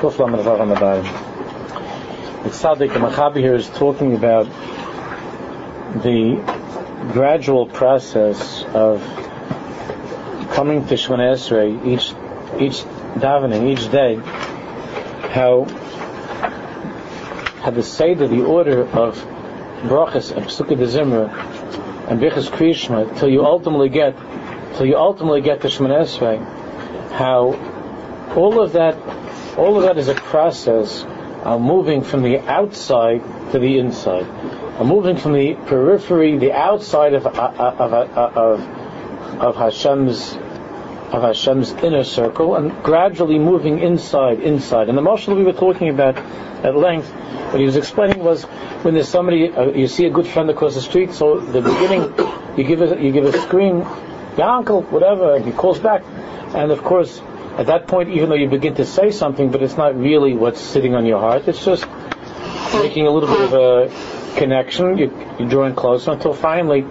The Tzaddik, Machabi here is talking about the gradual process of coming to Shemona Esrei each each davening each day, how how the seder, the order of brachas and psukei de zimra and bichas krishma till you ultimately get till you ultimately get to Shemona Esrei, how all of that all of that is a process of moving from the outside to the inside, I'm moving from the periphery, the outside of uh, of, of, of, of Hashem's of Hashem's inner circle and gradually moving inside, inside. And the motion we were talking about at length, what he was explaining was when there's somebody, uh, you see a good friend across the street, so the beginning, you give a, you give a scream, your uncle, whatever, and he calls back. And of course, at that point, even though you begin to say something, but it's not really what's sitting on your heart, it's just making a little bit of a connection, you, you're drawing closer until finally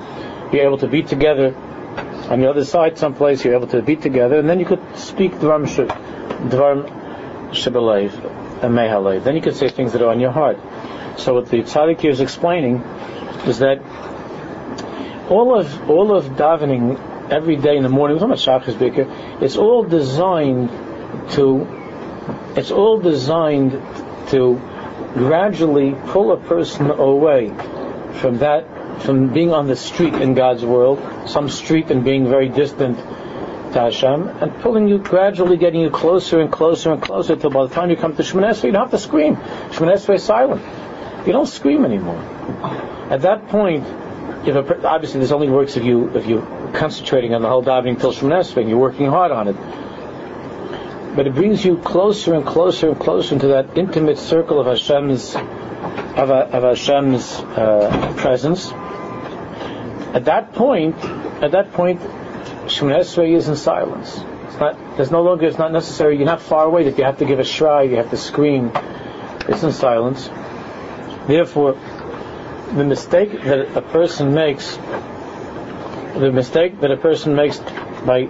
you're able to be together on the other side, someplace you're able to be together, and then you could speak dvarim dvarim shebelev and mehalev. Then you could say things that are on your heart. So what the tzaddik here is explaining is that all of all of davening every day in the morning, it's all designed to it's all designed to gradually pull a person away from that from being on the street in God's world, some street and being very distant to Hashem, and pulling you gradually, getting you closer and closer and closer till by the time you come to Shemoneh you don't have to scream. Shemoneh is silent. You don't scream anymore. At that point, a, obviously this only works if you if you concentrating on the whole davening till Shemoneh Esrei, you're working hard on it. But it brings you closer and closer and closer into that intimate circle of Hashem's of, of Hashem's uh, presence at that point, at that point, Shemoneh is in silence. It's not. There's no longer. It's not necessary. You're not far away that you have to give a shry. You have to scream. It's in silence. Therefore, the mistake that a person makes, the mistake that a person makes by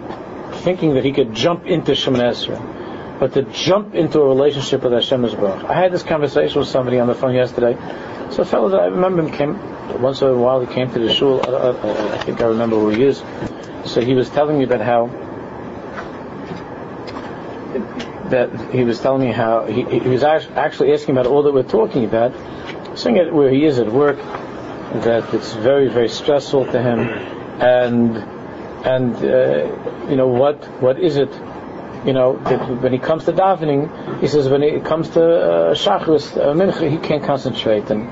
thinking that he could jump into Shemoneh but to jump into a relationship with Hashem is wrong. I had this conversation with somebody on the phone yesterday. So a fellow that I remember him came once in a while he came to the shul. I, I, I, think I remember who he is. So he was telling me about how that he was telling me how he, he was actually asking about all that we're talking about, saying it where he is at work, that it's very very stressful to him, and and uh, you know what what is it you know, when he comes to davening, he says when it comes to uh, shachris, uh, mincha, he can't concentrate, and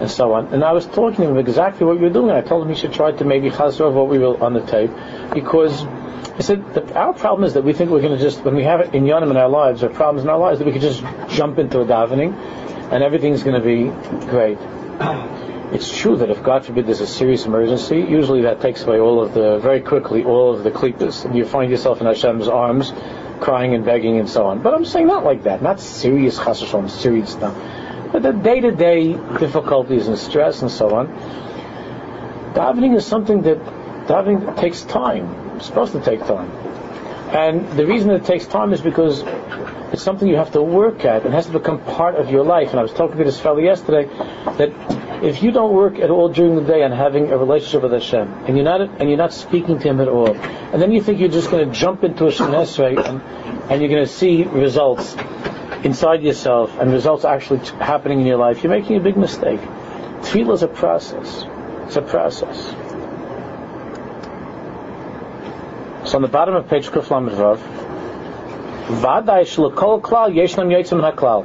and so on. And I was talking to him exactly what you're doing. I told him he should try to maybe chazor what we will on the tape, because I said that our problem is that we think we're going to just when we have it in yonim in our lives or problems in our lives that we could just jump into a davening, and everything's going to be great. It's true that if God forbid there's a serious emergency, usually that takes away all of the very quickly all of the klipas, and you find yourself in Hashem's arms, crying and begging and so on. But I'm saying not like that, not serious chasashon, serious stuff but the day-to-day difficulties and stress and so on. Davening is something that davening takes time. It's supposed to take time. And the reason it takes time is because it's something you have to work at. It has to become part of your life. And I was talking to this fellow yesterday that if you don't work at all during the day on having a relationship with Hashem, and you're not and you're not speaking to Him at all, and then you think you're just going to jump into a Shemoneh and, and you're going to see results, inside yourself and results actually happening in your life, you're making a big mistake. Tefillah is a process. It's a process. So on the bottom of page Kuf Lamed Vav, Vaday shlokol klal yeshnam yotzim haklal.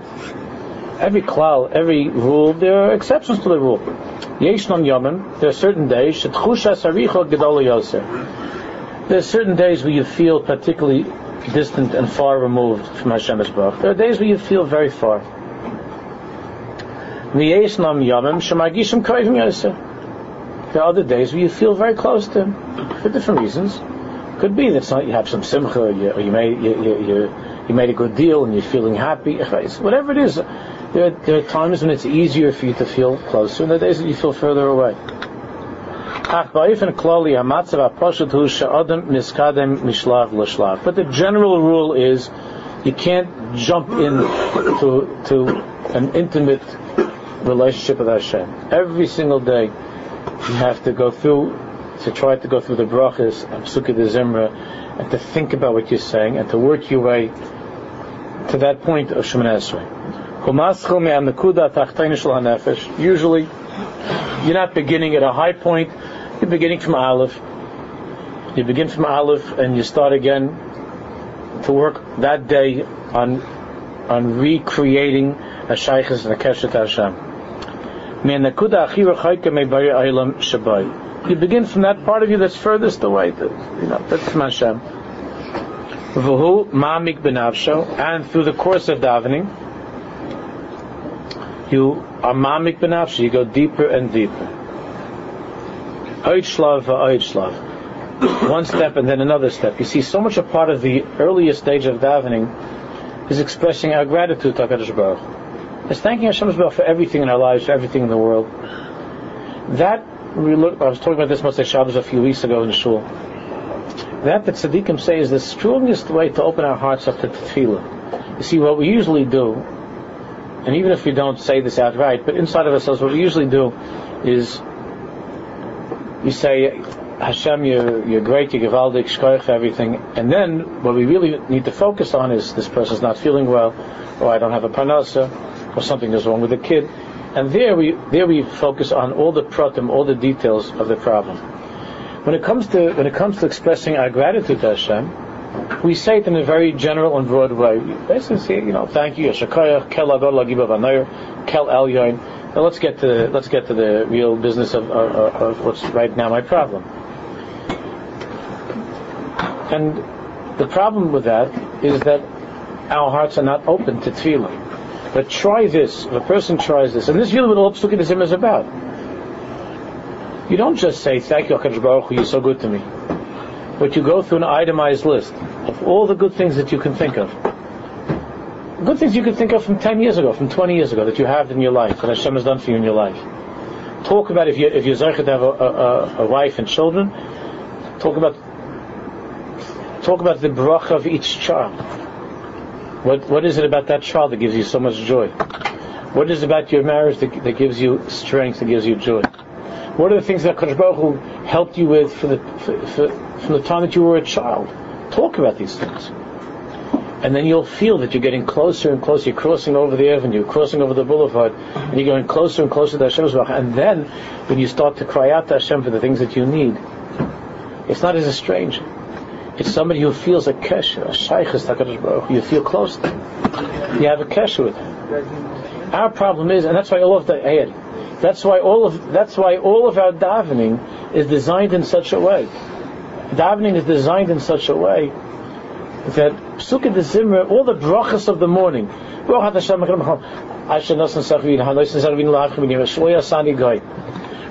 Every klal, every rule, there are exceptions to the rule. Yeshnam yomim, there are certain days, shetchusha saricho gedol yoser. There are certain days where you feel particularly distant and far removed from Hashem Baruch. There are days where you feel very far. There are other days where you feel very close to Him for different reasons. Could be that you have some simcha, or you, you made you, you, made a good deal and you're feeling happy. Whatever it is, there are, there are times when it's easier for you to feel closer, and there are days that you feel further away. But the general rule is You can't jump in to, to an intimate relationship with Hashem. Every single day, you have to go through, to try to go through the brachas and Psukei Zimra, and to think about what you're saying, and to work your way to that point of Shemoneh Esrei. Usually, you're not beginning at a high point, you're beginning from Aleph. You begin from Aleph and you start again to work that day on on recreating a shaykhs and a keshet Hashem. You begin from that part of you that's furthest away. you know, that's from Hashem. And through the course of davening, you are mamik benafshe. You go deeper and deeper. Va'oid shlav. One step and then another step. You see, so much a part of the earliest stage of davening is expressing our gratitude to HaKadosh Baruch. It's thanking Hashem for everything in our lives, for everything in the world. That, we look, I was talking about this Motzei Shabbos a few weeks ago in the shul. That the tzaddikim say is the strongest way to open our hearts up to tefillah. You see, what we usually do and even if we don't say this outright, but inside of ourselves, what we usually do is we say, Hashem, you're, you're great, you're gewaldig, shkoich everything. And then what we really need to focus on is this person's not feeling well, or I don't have a parnasa, or something is wrong with the kid. And there we, there we focus on all the pratim, all the details of the problem. When it comes to, when it comes to expressing our gratitude to Hashem, we say it in a very general and broad way. Basically you know, thank you, Yeshakaya, Kel Adol Lagiba Kel El. Now let's get to let's get to the real business of, of, of what's right now my problem. And the problem with that is that our hearts are not open to tefillah. But try this. If a person tries this, and this is really what all Psukei is about. You don't just say, thank you, HaKadosh Baruch Hu, you're so good to me but you go through an itemized list of all the good things that you can think of. Good things you can think of from 10 years ago, from 20 years ago, that you have in your life, that Hashem has done for you in your life. Talk about if, you, if you're to have a, a, a, wife and children, talk about talk about the bracha of each child. What, what is it about that child that gives you so much joy? What is it about your marriage that, that gives you strength, that gives you joy? What are the things that Kodesh Baruch Hu helped you with for the, for, for, from the time that you were a child. Talk about these things. And then you'll feel that you're getting closer and closer. You're crossing over the avenue, crossing over the boulevard, and you're going closer and closer to Hashem's Baruch. And then, when you start to cry out to Hashem for the things that you need, it's not as a stranger. It's somebody who feels a kesher, a shaykhis Hakadosh Baruch. You feel close to him. You have a kesher with him. Our problem is, and that's why all of the ayat, that's why all of that's why all of our davening is designed in such a way davening is designed in such a way that Psukei de Zimra, all the brachas of the morning,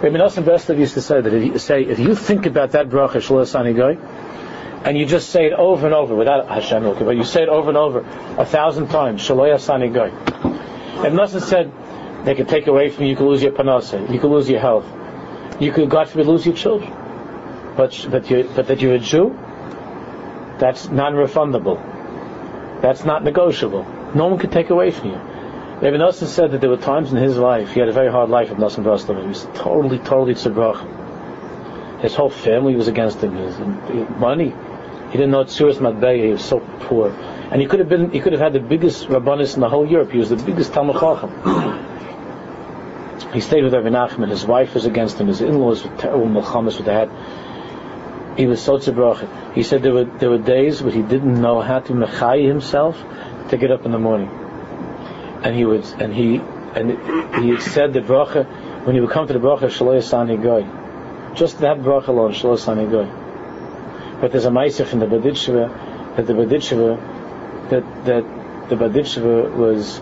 Rabbi Nosson Breslov used to say that if you say if you think about that bracha Shlo Sani Goy, and you just say it over and over without Hashem but you say it over and over a thousand times Shlo Sani Goy. And Nosson said they could take away from you, you could lose your panasa, you could lose your health, you could God forbid lose your children but but you but that you're a Jew, that's non-refundable. That's not negotiable. No one could take away from you. Rabbi Nosson said that there were times in his life, he had a very hard life of Nosson Breslov. He was totally, totally tzibach. His whole family was against him. His, money. He didn't know Tzuras Matbeya. He was so poor. And he could have been, he could have had the biggest rabbanis in the whole Europe. He was the biggest Talmud Chacham. he stayed with Rabbi Nachman. His wife was against him. His in-laws were terrible milchamas with the head he was so tzibrocha. He said there were there were days where he didn't know how to mechai himself to get up in the morning, and he would and he and he said the bracha when he would come to the bracha shaloyasani goy, just that bracha alone shaloyasani goy. But there's a ma'aser in the Berditchever that the Berditchever that that the Berditchever was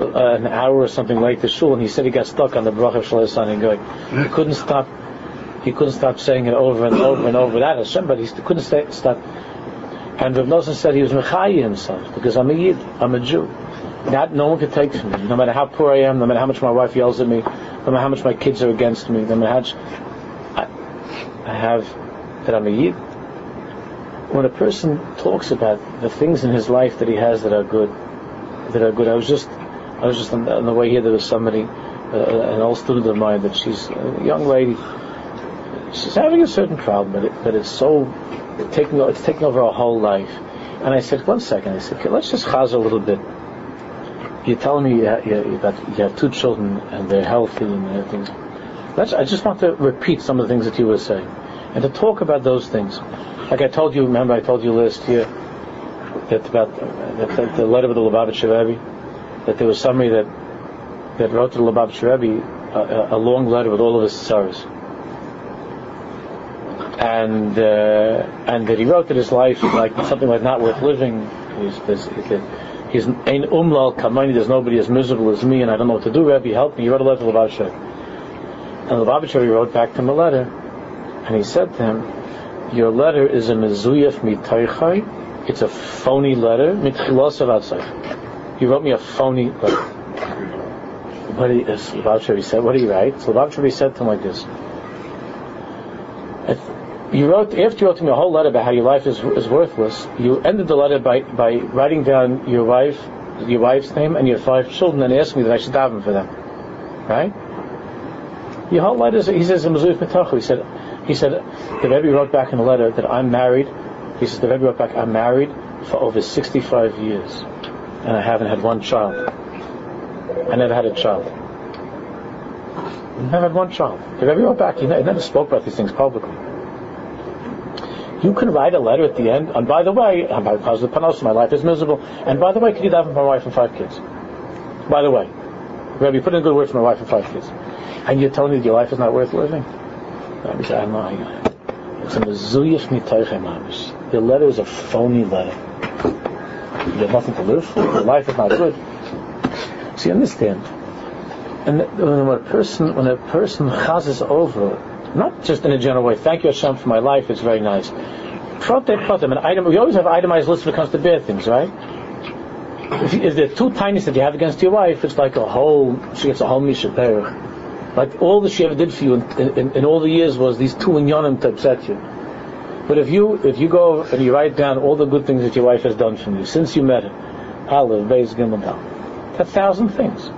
uh, an hour or something late to shul, and he said he got stuck on the bracha shaloyasani goy. He couldn't stop he couldn't stop saying it over and over and over without Hashem, but he couldn't stay, stop. And Rav Nosson said he was Mechayi himself, because I'm a Yid, I'm a Jew. That no one could take from me. No matter how poor I am, no matter how much my wife yells at me, no matter how much my kids are against me, no matter how much I, I have that I'm a Yid. When a person talks about the things in his life that he has that are good, that are good. I was just, I was just on the, on the way here. There was somebody, uh, an old student of mine, that she's a young lady. She's having a certain problem, but, it, but it's so taking, it's taking over her whole life. And I said, one second. I said, okay, let's just chaz a little bit. You're telling me you you, have, you have two children and they're healthy and everything. Let's, I just want to repeat some of the things that you were saying and to talk about those things. Like I told you, remember I told you last year that about that, the letter of the Lubavitcher Rebbe, that there was somebody that that wrote to the Lubavitcher Rebbe a, a, long letter with all of his sorrows, and uh, and that he wrote that his life like something like not worth living. He's, he's, he's ein umlal kamani. There's nobody as miserable as me, and I don't know what to do. Rebbe, help me. He wrote a letter to Lubavitcher, and Lubavitcher wrote back to him a letter, and he said to him, "Your letter is a mezuyef mitaychai." It's a phony letter. He wrote me a phony letter. What he, Lubavitcher said, what did he write? So Lubavitcher said to him like this. You wrote, after you wrote to me a whole letter about how your life is, is worthless, you ended the letter by, by writing down your wife, your wife's name and your five children and asking me that I should daven for them. Right? Your whole letter, he says, he said, he said, the Rebbe wrote back in a letter that I'm married he says, the Rebbe wrote back, I'm married for over 65 years, and I haven't had one child. I never had a child. Never had one child. The Rebbe wrote back, he never spoke about these things publicly. You can write a letter at the end, and by the way, I'm because of panos, my life is miserable, and by the way, could you for my wife and five kids? By the way, Rebbe, put in good word for my wife and five kids. And you're telling me that your life is not worth living? I'm not. It's a mezuyif mitoichem mamish. The letter is a phony letter. You have nothing to live for. Your life is not good. So you understand. And when a person, when a person chazes over, not just in a general way, thank you Hashem for my life, it's very nice. Prote protem, an item, we always have itemized lists when it comes to bad things, right? If, if there are two tiniest that you have against your wife, it's like a whole, she gets a whole misha like all that she ever did for you in, in, in all the years was these two inyanim to upset you. But if you if you go and you write down all the good things that your wife has done for you since you met her, Aleph, Beis, Gimel, Dal, a thousand things.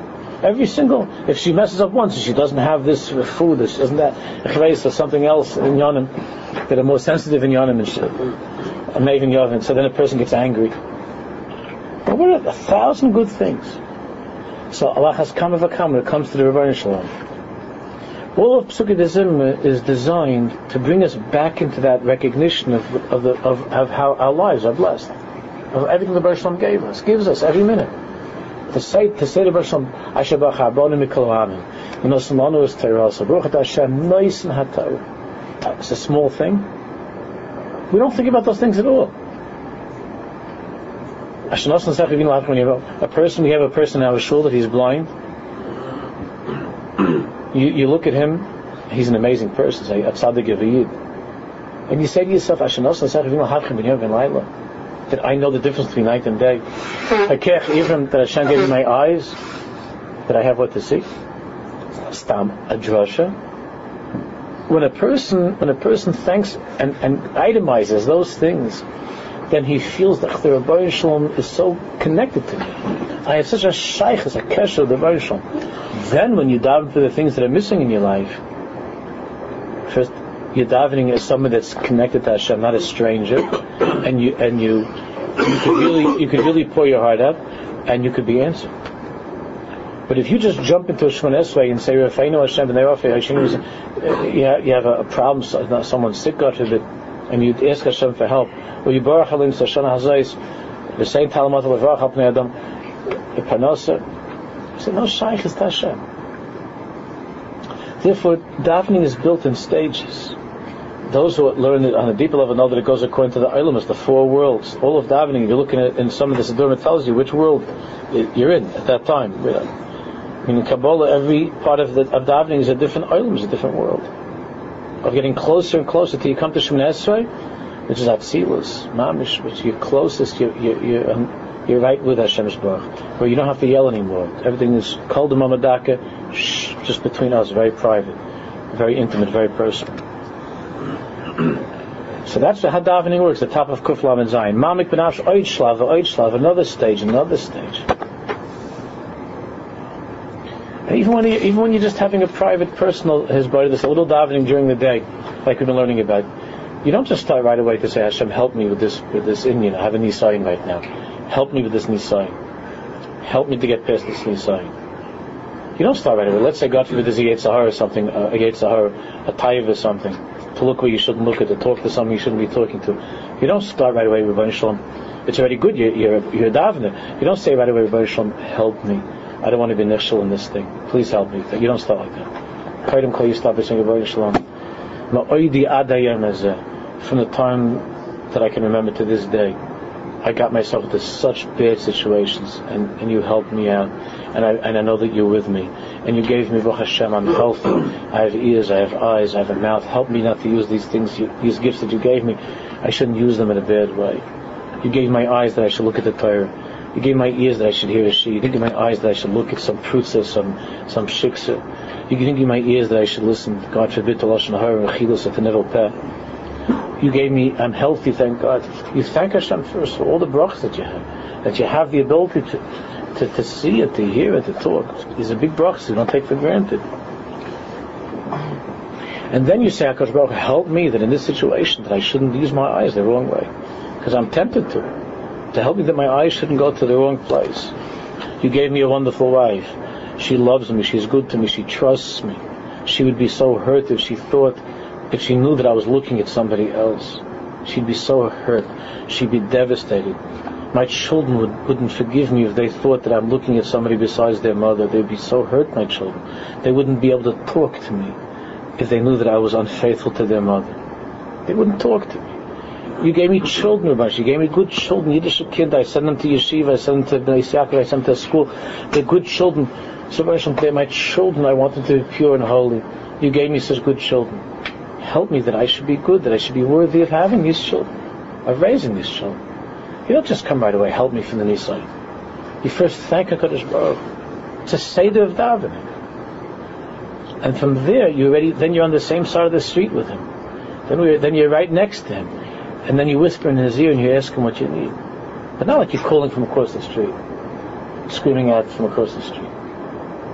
Every single, if she messes up once, and she doesn't have this food, this isn't that chveis or something else in yonim that are more sensitive in yonim and maven yovin. So then a person gets angry. But what are a thousand good things? So Allah has come of a come when it comes to the Ribbono Shel Olam. All of Psukei is designed to bring us back into that recognition of, of, the, of, of how our lives are blessed, of everything the Baruch gave us, gives us every minute. To say to say to Baruch Asher Baruch Abonu Mikol Amin, you know, Samanu is Torah also. Baruch Hashem Nois and It's a small thing. We don't think about those things at all. A person, we have a person in our shul that he's blind you, you look at him, he's an amazing person, say, and you say to yourself, I shouldn't say that I know the difference between night and day. Hmm. I care even that Hashem gave me my hmm. eyes, that I have what to see. Stam a drasha. When a person, when a person thanks and, and itemizes those things, then he feels that the Ribbono Shel Olam is so connected to me. I have such a shaykh, a kesher of the Ribbono Shel Olam. Then when you daven for the things that are missing in your life, first you're davening as someone that's connected to Hashem, not a stranger, and you and you you could really you could really pour your heart out, and you could be answered. But if you just jump into a Shemon and say, Rafainu Hashem, and they offer Hashem, you have a problem, someone's sick, God forbid, and you'd ask Hashem for help, you the same talamat levarach al pnei adam, the you say, no shaykh is Hashem. Therefore, davening is built in stages. Those who learn it on a deeper level know that it goes according to the Ilamas, the four worlds. All of davening, if you're looking at in some of the Siddur, it tells you which world you're in at that time. In Kabbalah, every part of, the, of davening is a different Ilam, a different world. Of getting closer and closer till you come to Shemoneh Esrei, which is Atzilus, Mamish, which you're closest, you're, you're, you're, um, you're right with Hashem's Baruch, where you don't have to yell anymore. Everything is called the Mamadaka, just between us, very private, very intimate, very personal. So that's how davening works, the top of Kuflam and Zion. Mamik Benafsh Oidshlav, Oidshlav, another stage, another stage. Even when, even when you're just having a private, personal, body, this a little davening during the day, like we've been learning about, you don't just start right away to say, Hashem, help me with this, with this Indian. I have a Nisayan right now. Help me with this Nisayan. Help me to get past this Nisayan. You don't start right away. Let's say, God forbid, there's a Yetzirah or something, uh, a Yetzirah, a Taiv or something, to look where you shouldn't look at, to talk to someone you shouldn't be talking to. You don't start right away with Shalom. It's already good. You're, you're, you're davening. You don't say right away, Shalom, help me. I don't want to be nichshel in this thing. Please help me. You don't start like that. Kaidim kol Ribbono Shel Olam. Adayem uh, from the time that I can remember to this day, I got myself into such bad situations, and, and you helped me out, and I and I know that you're with me, and you gave me Baruch Hashem. I'm healthy. I have ears, I have eyes, I have a mouth. Help me not to use these things, you, these gifts that you gave me. I shouldn't use them in a bad way. You gave my eyes that I should look at the Torah. You gave my ears that I should hear a she. You gave my eyes that I should look at some prutza, some some shiksa. You gave my ears that I should listen. God forbid to lashon hara and chilus at the peh you gave me, I'm healthy, thank God. You thank Hashem first for all the brachas that you have, that you have the ability to, to, to see it, to hear it, to talk. These are big brachas you don't take for granted. And then you say, Baruch help me that in this situation that I shouldn't use my eyes the wrong way. Because I'm tempted to. To help me that my eyes shouldn't go to the wrong place. You gave me a wonderful wife. She loves me, she's good to me, she trusts me. She would be so hurt if she thought if she knew that I was looking at somebody else, she'd be so hurt. She'd be devastated. My children would, wouldn't forgive me if they thought that I'm looking at somebody besides their mother. They'd be so hurt, my children. They wouldn't be able to talk to me if they knew that I was unfaithful to their mother. They wouldn't talk to me. You gave me children, Rabash. You gave me good children. Yiddish kid. I sent them to yeshiva. I sent them to Bnei I sent them to school. They're good children. So, they're my children. I want them to be pure and holy. You gave me such good children help me that I should be good, that I should be worthy of having these children, of raising these children. You don't just come right away, help me from the Nisan. You first thank HaKadosh Baruch. It's a Seder of davening. And from there, you already, then you're on the same side of the street with him. Then, we, then you're right next to him. And then you whisper in his ear and you ask him what you need. But not like you're calling from across the street, screaming out from across the street.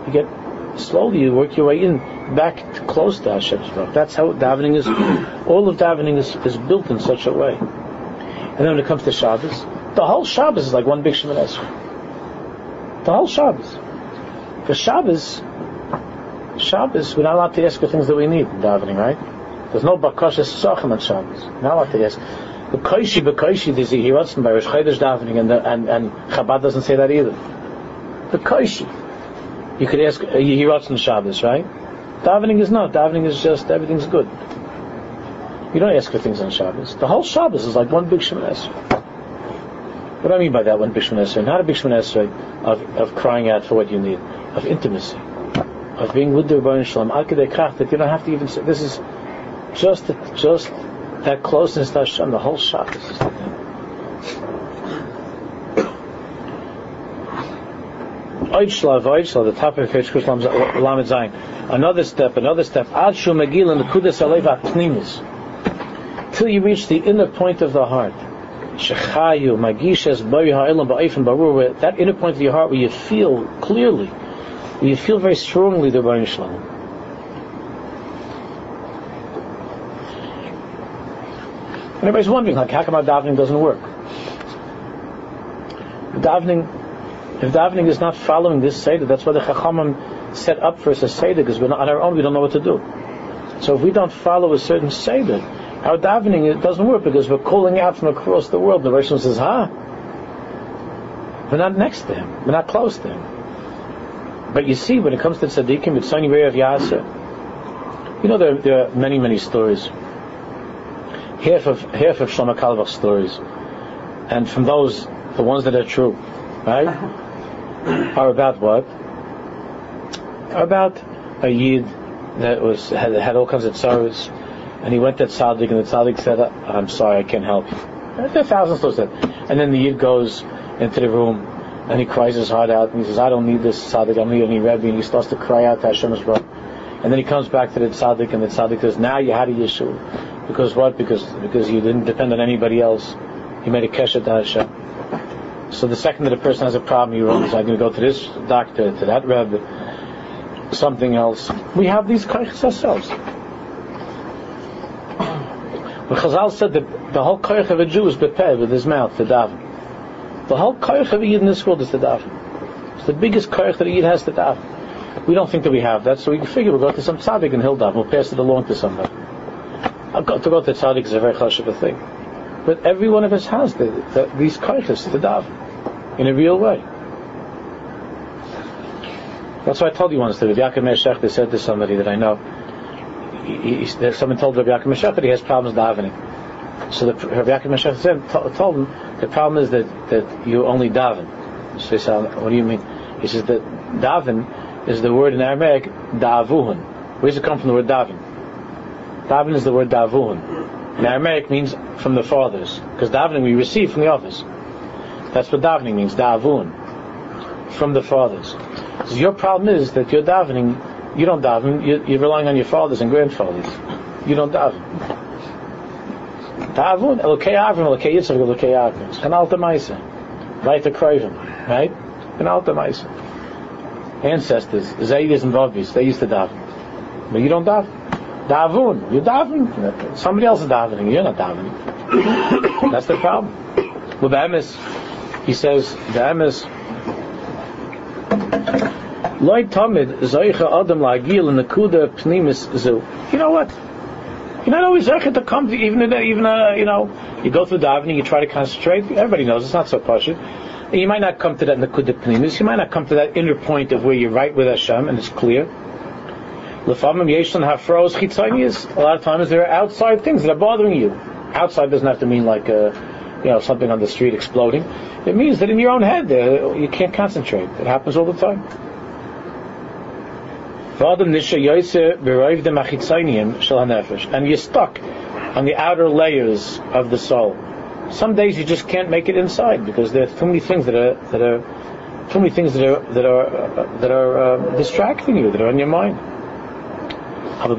You get slowly you work your way in back to close to Hashem's love. That's how davening is. All of davening is, is built in such a way. And then when it comes to Shabbos, the whole Shabbos is like one big Shemoneh Esrei. The whole Shabbos. For Shabbos, Shabbos, we're not allowed to ask for things that we need in davening, right? There's no bakashas sachem on Shabbos. Not allowed to ask. The koishi, b'koishi, there's a hiratzim by Rosh Chodesh davening, and, and, and Chabad doesn't say that either. The. You could ask, uh, on Shabbos, right? Davening is not. Davening is just, everything's good. You don't ask for things on Shabbos. The whole Shabbos is like one big Shemoneh. What do I mean by that, one big Shemoneh? Not a big Shemoneh of, of crying out for what you need, of intimacy, of being with the Ribbono Shel Olam, that you don't have to even say, this is just, just that closeness to Hashem, the whole Shabbos the top of Hirsch Lamed Zayin. Another step, another step. Ad Shu Megil the Kudas Aleva Pnimis. Till you reach the inner point of the heart. Shechayu, Magishes, Bari Ha'ilam, Ba'ifim, Barur, that inner point of your heart where you feel clearly, where you feel very strongly the Baruch Shalom. And everybody's wondering, like, how come our davening doesn't work? Davening if davening is not following this Seder, that's why the Chachamim set up for us a Seder, because we're not on our own, we don't know what to do. So if we don't follow a certain Seder, our davening it doesn't work because we're calling out from across the world. The Rosh says, "Ha." We're not next to him. We're not close to him. But you see, when it comes to tzaddikim, it's only way of Yasser. You know, there, there, are many, many stories. Half of half of Shlomo Carlebach's stories, and from those, the ones that are true, right? Uh-huh. are about what? Are about a yid that was had, had all kinds of sorrows, and he went to tzaddik, and the tzaddik said, "I'm sorry, I can't help you." There are thousands of that. And then the yid goes into the room, and he cries his heart out, and he says, "I don't need this tzaddik, I don't need any rebbe," and he starts to cry out to Hashem's brother. And then he comes back to the tzaddik, and the tzaddik says, "Now you had a yeshua." Because what? Because because you didn't depend on anybody else. You made a keshet to Hashem. So the second that a person has a problem, you realize I'm going to go to this doctor, to that rabbi, something else. We have these koiches ourselves. When Chazal said that the whole koich of a Jew is bepeh with his mouth, the daven. The whole koich of a Yid in this world is the daven. It's the biggest koich that a Yid has to daven. We don't think that we have that, so we figure we'll go to some tzaddik and he'll daven. We'll pass it along to somebody. To go to tzaddik is a very chashuv thing. But every one of us has the, the, these koiches to daven in a real way. That's why I told you once that Rav Yaakov Meshach said to somebody that I know, he, he, someone told Rav Yaakov Meshach that he has problems davening. So the Rav Yaakov Meshach said, told him the problem is that, that you only daven. So he said, what do you mean? He says that daven is the word in Aramaic davuhun. Where does it come from the word daven? Daven is the word davuhun. In Aramaic means from the fathers, because davening we receive from the others. That's what davening means, davun, from the fathers. So your problem is that you're davening you don't daven. You're, you're relying on your fathers and grandfathers. You don't daven. Davun, Elokei Avram, Elokei Yitzchak, Elokei Yaakov. Chanal Tamaisa. Right to Kroivim. Right? Chanal Tamaisa. Ancestors, Zaydis and Bobbies, they used to daven. But you don't daven. Davun. You daven. Somebody else is davening. You're not davening. That's the problem. With the Emes, he says, the Emes, Loy tamid zoicha adam lagil in the kuda pnimis zu. You know what? You're not always zoicha to come to even even uh, you know you go through davening, you try to concentrate. Everybody knows it's not so pashut. You might not come to that nakuda pnimis. You might not come to that inner point of where you're right with Hashem and it's clear. A lot of times there are outside things that are bothering you. Outside doesn't have to mean like a, uh, you know something on the street exploding. It means that in your own head uh, you can't concentrate. It happens all the time. And you're stuck on the outer layers of the soul. Some days you just can't make it inside because there are too many things that are that are too many things that are that are uh, that are uh, distracting you, that are on your mind. But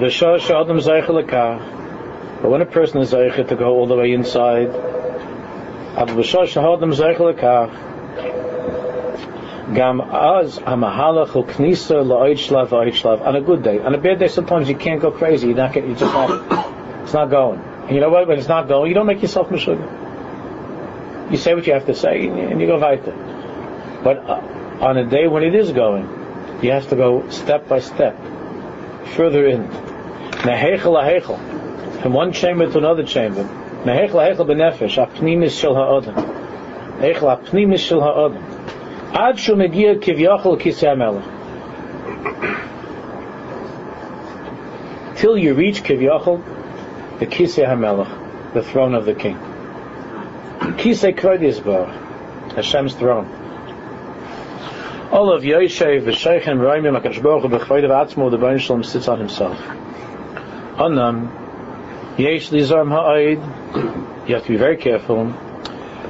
when a person is to go all the way inside, Gam az hamahalach knisa la'oid shlav. On a good day, on a bad day, sometimes you can't go crazy. You're not getting, you just not, it's not going. And you know what? When it's not going, you don't make yourself mishugah. You say what you have to say, and you go weiter. But uh, on a day when it is going, you have to go step by step, further in. Nehechel hechel, from one chamber to another chamber. Nehechel hechel benefesh, apnimis shel ha'odem. Hechel apnimis shel ha'odem. Ad shumegia kivyachol kisei melech. Till you reach kivyachol, the kisei hamelech, the throne of the king. Kisei krodis bar, Hashem's throne. All of Yoshev, V'sheichem, Raimim, HaKadosh Baruch Hu, B'chvoid of Atzmo, the Baruch Shalom sits on himself. Onam, Yesh Lizarm Ha'aid, you have to be very careful.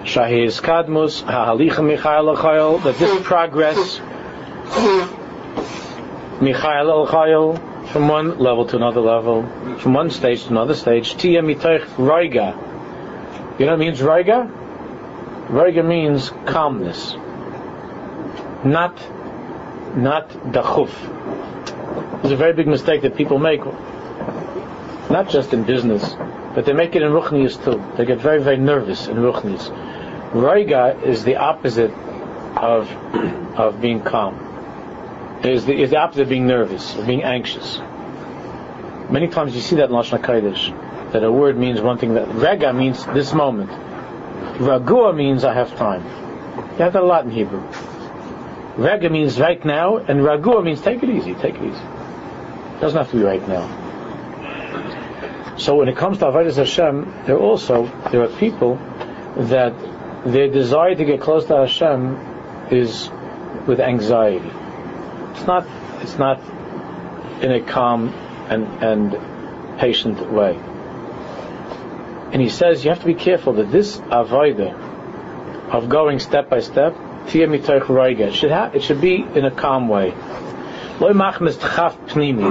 Shahiz Kadmus, Ha'alicha Michael Chayil, that this progress, Michael Chayil, from one level to another level, from one stage to another stage, Tia Mitaych Raiga. You know what means Raiga? Raiga means calmness. Not, not dachuf. It's a very big mistake that people make, not just in business, but they make it in ruchnius too. They get very, very nervous in ruchnius. Raiga is the opposite of of being calm. It is the, is the opposite of being nervous, of being anxious. Many times you see that in Lashon that a word means one thing. That Rega means this moment. Ragua means I have time. You have that a lot in Hebrew. Rega means right now, and Ragua means take it easy, take it easy. It doesn't have to be right now. So when it comes to Avodah Hashem, there also there are people that their desire to get close to Hashem is with anxiety. It's not. It's not in a calm and and patient way. And he says you have to be careful that this avodah of going step by step, it should it should be in a calm way.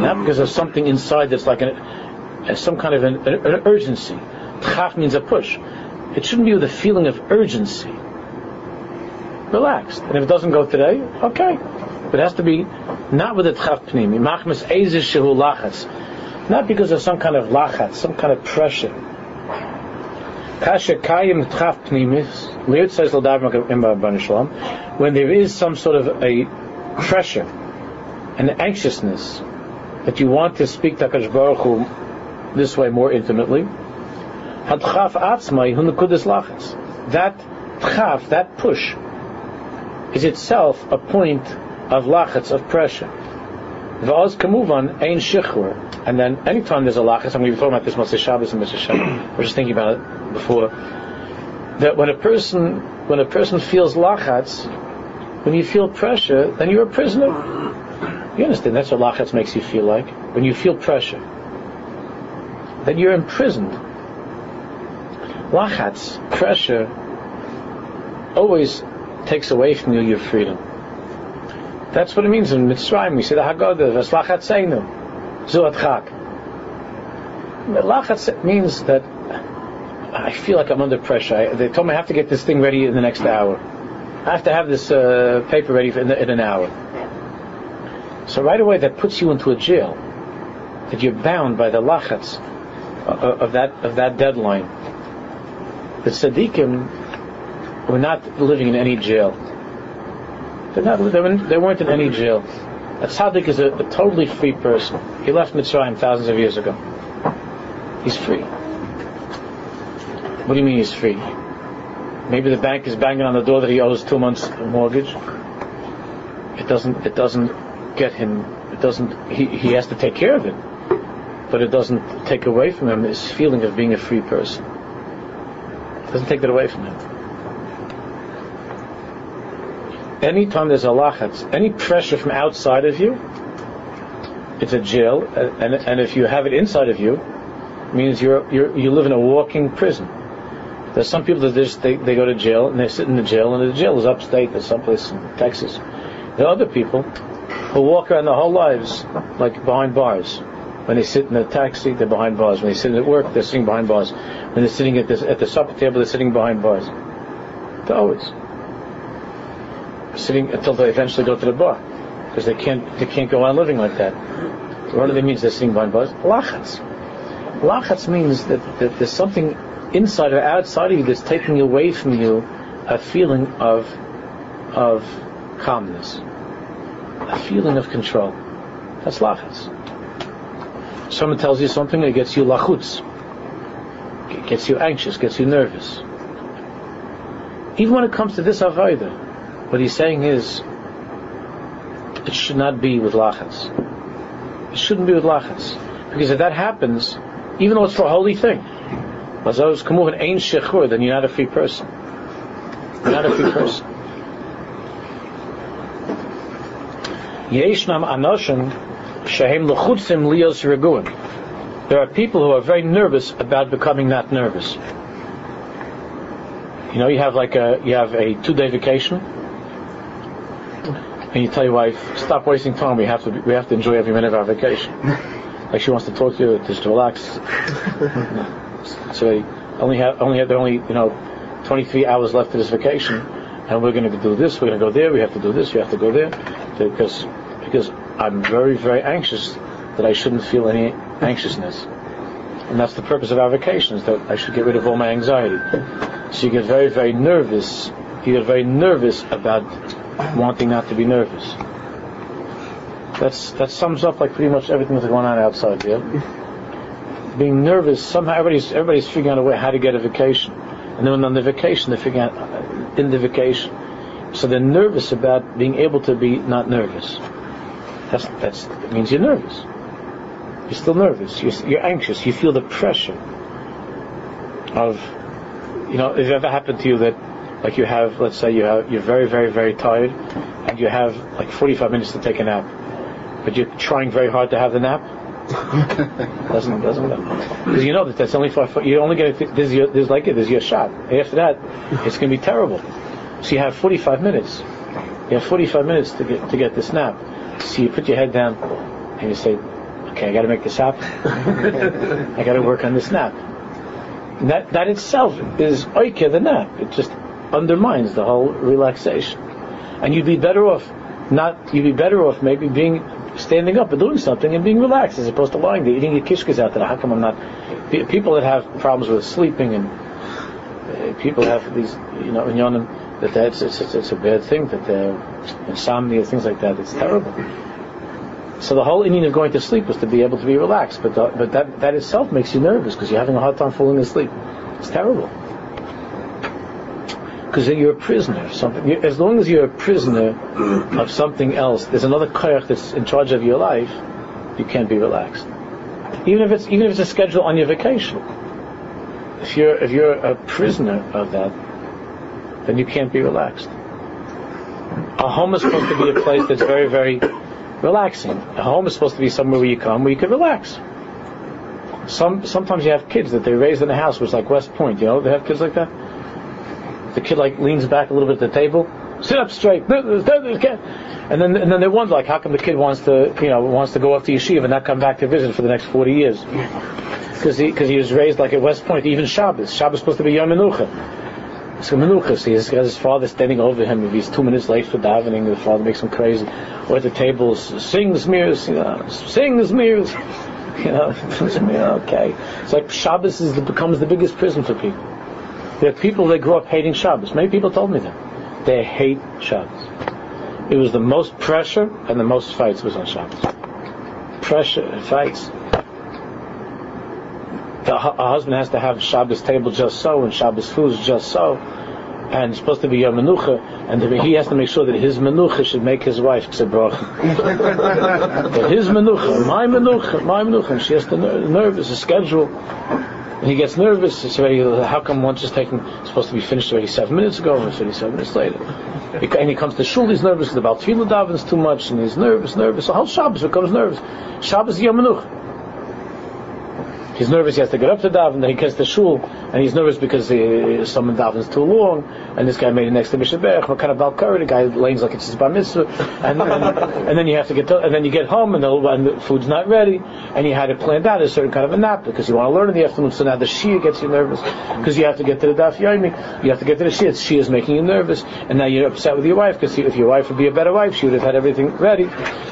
Not because of something inside that's like an uh, some kind of an, an urgency. Tchaf means a push. It shouldn't be with a feeling of urgency. Relaxed. And if it doesn't go today, okay. But it has to be not with a tchaf pnimi. Not because of some kind of lachatz, some kind of pressure. Kasha kayim tchaf pnimis. Liut says when there is some sort of a pressure, an anxiousness that you want to speak to Hakadosh Baruch Hu this way more intimately. Hadchaf atzmai hunukudis lachas. That tchaf, that push, is itself a point of lachas, of pressure. V'oz kamuvan ein shichur. And then anytime there's a lachas, I'm going to be talking about this Motzei Shabbos and Motzei Shabbos. We're just thinking about it before. That when a person, when a person feels lachats, when you feel pressure, then you're a prisoner. You understand? That's what lachats makes you feel like. When you feel pressure, then you're imprisoned. Lachats, pressure, always takes away from you your freedom. That's what it means in Mitzrayim. We say the Haggadah, Veslachat Seinu, Zuat Chak. Lachatz means that I feel like I'm under pressure. I, they told me I have to get this thing ready in the next hour. I have to have this uh, paper ready in, the, in, an hour. So right away that puts you into a jail. That you're bound by the lachatz of, of that of that deadline. The tzaddikim were not living in any jail. They're not, they, weren't, they weren't in any jail. A tzaddik is a, a, totally free person. He left Mitzrayim thousands of years ago. He's free. What do you mean he's free? Maybe the bank is banging on the door that he owes two months mortgage. It doesn't. It doesn't get him. It doesn't. He he has to take care of it, but it doesn't take away from him his feeling of being a free person. It doesn't take that away from him anytime there's a lachatz, any pressure from outside of you, it's a jail, and, and if you have it inside of you, it means you're, you're, you live in a walking prison. There's some people that just, they, they go to jail and they sit in the jail, and the jail is upstate, there's someplace in Texas. There are other people who walk around their whole lives like behind bars. When they sit in a taxi, they're behind bars. When they sit at work, they're sitting behind bars. When they're sitting at, this, at the supper table, they're sitting behind bars. They're always sitting until they eventually go to the bar because they can't they can't go on living like that. What do they mean? They're sitting behind bars. Lachatz. Lachatz means that, that there's something inside or outside of you that's taking away from you a feeling of of calmness, a feeling of control. That's lachatz. Someone tells you something, it gets you lachutz, it gets you anxious, gets you nervous. Even when it comes to this avodah, what he's saying is, it should not be with lachas. It shouldn't be with lachas. Because if that happens, even though it's for a holy thing, then you're not a free person. You're not a free person. There are people who are very nervous about becoming not nervous. You know, you have like a you have a two day vacation, and you tell your wife, "Stop wasting time. We have to we have to enjoy every minute of our vacation." like she wants to talk to you, just to relax. so only have only have only you know 23 hours left of this vacation, and we're going to do this. We're going to go there. We have to do this. We have to go there because because I'm very very anxious that I shouldn't feel any anxiousness. And that's the purpose of our vacations, that I should get rid of all my anxiety. So you get very, very nervous. You get very nervous about wanting not to be nervous. That's that sums up like pretty much everything that's going on outside. Yeah, being nervous. Somehow everybody's everybody's figuring out a way how to get a vacation, and then on the vacation they're figuring out uh, in the vacation. So they're nervous about being able to be not nervous. That's that's that means you're nervous. You're still nervous. You're, you're anxious. You feel the pressure of, you know, if it ever happened to you that like you have, let's say you have, you're very, very, very tired, and you have like 45 minutes to take a nap, but you're trying very hard to have the nap. doesn't doesn't because you know that that's only for you only get it, there's your there's like it there's your shot. After that, it's going to be terrible. So you have 45 minutes. You have 45 minutes to get to get this nap. So you put your head down and you say, Okay, I got to make this happen. I got to work on this nap. And that that itself is oike the nap. It just undermines the whole relaxation. And you'd be better off not. You'd be better off maybe being standing up and doing something and being relaxed as opposed to lying there eating your kishkas out there. How come I'm not? People that have problems with sleeping and uh, people have these, you know, in that that's it's, it's, it's, a bad thing that they're insomnia things like that. It's terrible. So the whole inning of going to sleep was to be able to be relaxed, but the, but that that itself makes you nervous because you're having a hard time falling asleep. It's terrible because you're a prisoner of something. As long as you're a prisoner of something else, there's another koyach that's in charge of your life. You can't be relaxed, even if it's even if it's a schedule on your vacation. If you're if you're a prisoner of that, then you can't be relaxed. A home is supposed to be a place that's very very relaxing. A home is supposed to be somewhere where you come where you can relax. Some sometimes you have kids that they raise in a house, which is like West Point. You know, they have kids like that the kid like leans back a little bit at the table, sit up straight, and then and then they wonder like how come the kid wants to you know wants to go off to yeshiva and not come back to visit for the next forty years? Because he because he was raised like at West Point even Shabbos. Shabbos supposed to be Yom Menucha. So Menucha. So he has his father standing over him. If he's two minutes late for davening. The father makes him crazy. Or at the tables sings mirrors you know sings mirrors you know okay. It's like Shabbos is becomes the biggest prison for people there are people that grew up hating Shabbos. Many people told me that. They hate Shabbos. It was the most pressure and the most fights was on Shabbos. Pressure and fights. The, a husband has to have Shabbos table just so and Shabbos food just so. And it's supposed to be your menucha, and he has to make sure that his menucha should make his wife but his menucha, my menucha, my menucha, and she has to nervous, a schedule. He gets nervous. It's already, how come once is taking, supposed to be finished already seven minutes ago, and it's seven minutes later. And he comes to shul, he's nervous the Baltfila davens too much, and he's nervous, nervous. So how Shabbos becomes nervous. Shabbos Yom He's nervous. He has to get up to daven. Then he gets to shul, and he's nervous because he, someone davens too long, and this guy made it next to Mi Shebeirach. What kind of balkar? The guy lays like it's his bar mitzvah, and, and, and, then you have to get to, and then you get home, and the, and the, food's not ready, and you had it planned out a certain kind of a nap because you want to learn in the afternoon. So now the shiur gets you nervous because you have to get to the daf yomi. You have to get to the shiur. Shiur is making you nervous, and now you're upset with your wife because if your wife would be a better wife, she would have had everything ready.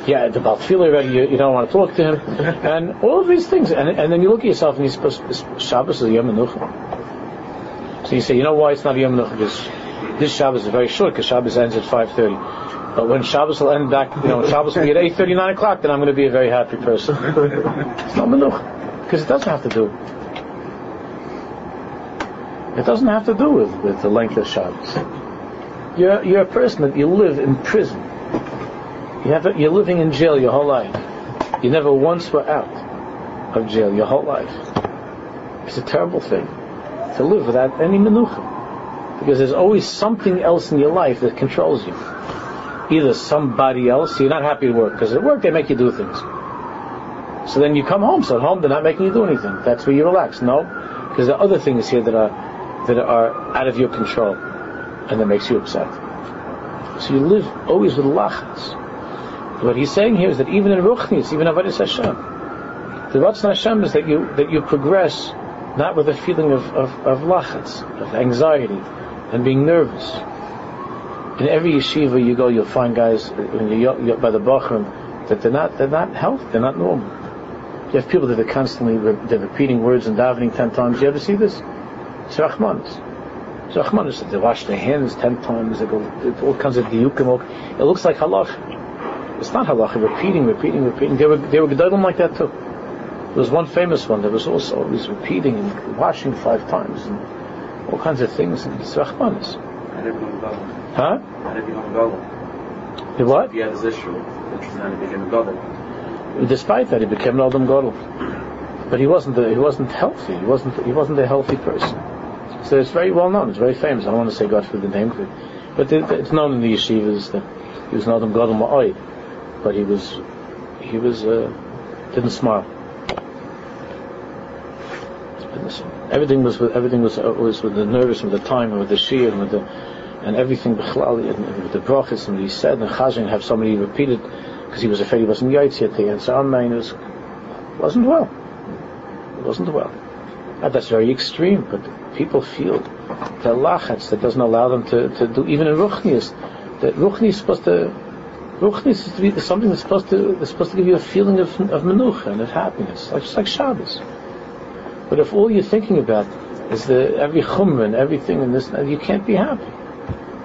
Yeah, the baltfila ready. You, you, don't want to talk to him, and all of these things, and, and then you look at yourself you're supposed Shabbos is Yom Menucha. So you say, you know why it's not Yom Menucha? Because this Shabbos is very short, because Shabbos ends at 5.30. But when Shabbos will end back, you know, Shabbos will be at 8.30, 9 o'clock, then I'm going to be a very happy person. it's not Menucha. Because it doesn't have to do. It doesn't have to do with, with the length of Shabbos. You're, you're a person that you live in prison. You have a, you're living in jail your whole life. You never once were out of jail your whole life. It's a terrible thing to live without any menucha. Because there's always something else in your life that controls you. Either somebody else, you're not happy at work, because at work they make you do things. So then you come home, so at home they're not making you do anything. That's where you relax. No, because there are other things here that are that are out of your control, and that makes you upset. So you live always with lachas. What he's saying here is that even in Ruchnis, even Avodah Hashem, the Ratzon Hashem is that you that you progress not with a feeling of, of, of lachats, of anxiety, and being nervous. In every yeshiva you go, you'll find guys when you're, by the bachrim that they're not they're not healthy, they're not normal. You have people that are constantly re- they're repeating words and davening ten times. You ever see this? It's Rahmanis. It's Rahmanis. They wash their hands ten times. They go all kinds of diukim. It looks like halach. It's not halach. Repeating, repeating, repeating. They were they were gedolim like that too. There was one famous one that was also always repeating and washing five times and all kinds of things. And it's Rahmanis. Huh? The what? He had his issue, Despite that, he became an Adam Gadol. But he wasn't a, he wasn't healthy. He wasn't he wasn't a healthy person. So it's very well known. It's very famous. I don't want to say God for the name but it's known in the yeshivas that he was an Adam Gadol Ma'oid, but he was he was uh, didn't smile. Everything was with everything was uh, with the nervous, with the time, and with the shir, and with the and everything and with the brachas, and he said and chazin have somebody repeated because he was afraid he wasn't yaitz yet to answer amen. It was wasn't well. It wasn't well. And that's very extreme, but people feel the lachatz that doesn't allow them to, to do even in ruchnius. That ruchni is supposed to ruchnius is to be something that's supposed to that's supposed to give you a feeling of of menucha and of happiness, like just like Shabbos. But if all you're thinking about is the every chumrah and everything in this, you can't be happy.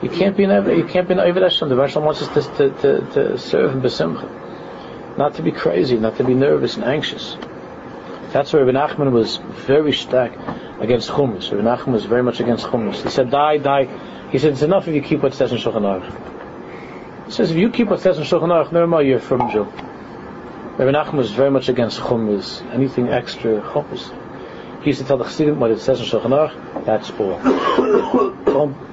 You can't be an you can't be an Eved Hashem. The Hashem wants us to, to, to, serve Him b'simcha, not to be crazy, not to be nervous and anxious. That's where Reb Nachman was very stark against chumras. Reb Nachman was very much against chumras. He said, "Die, die." He said, "It's enough if you keep what says in Shulchan Aruch." He says, "If you keep what says in Shulchan Aruch, no more you're from Jew." Reb Nachman was very much against chumras. Anything extra chumras. He used to tell the Chassidim what it says in Shulchan Aruch. That's all. Don't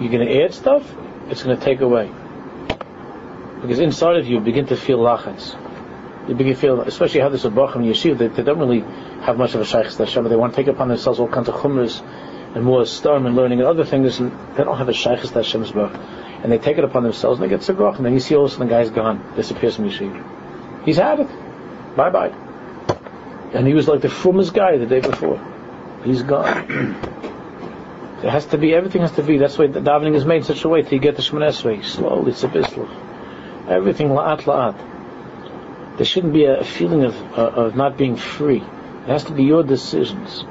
you're going to add stuff, it's going to take away. Because inside of you, you begin to feel lachas. You begin to feel, especially how this is Bacham Yeshiva, they, they don't really have much of a Shaykhs Hashem, they want to take upon themselves all kinds of chumras and more storm and learning and other things, and they don't have a Shaykhs Hashem's Bach. And they take it upon themselves and they get Sagrach, and then you see all of a sudden the guy's gone, disappears from Yeshiva. He's had it. Bye bye. And he was like the fummest guy the day before. He's gone. It has to be, everything has to be, that's why the davening is made in such a way you get the Shemoneh Esrei, slowly, it's a bisluch. Everything la'at la'at. There shouldn't be a feeling of, uh, of not being free. It has to be your decisions.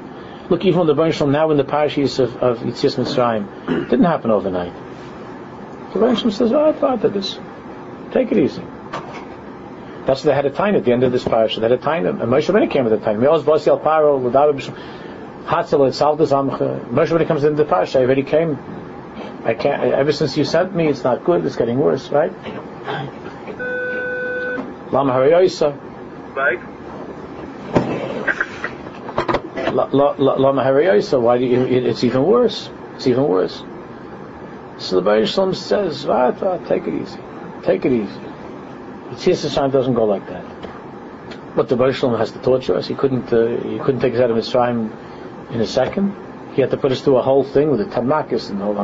Look, even when the Baruch now in the parashas of, of Yetzias Mitzrayim, it didn't happen overnight. The Baruch says, oh, I thought of this. Take it easy. That's they had a time at the end of this parasha. They had a time, and Moshe Rabbeinu came at the time. Is Moshe it comes into the parsha, I already came. I can't. Ever since you sent me, it's not good. It's getting worse, right? Lama harayosa. Right. Lama harayosa. Why do you? It's even worse. It's even worse. So the Baruch Shalom says, take it easy. Take it easy. Yitzhak Hashem doesn't go like that. But the Baruch has to torture us. He couldn't. Uh, he couldn't take us out of Mitzrayim in a second. He had to put us through a whole thing with the tamakis and all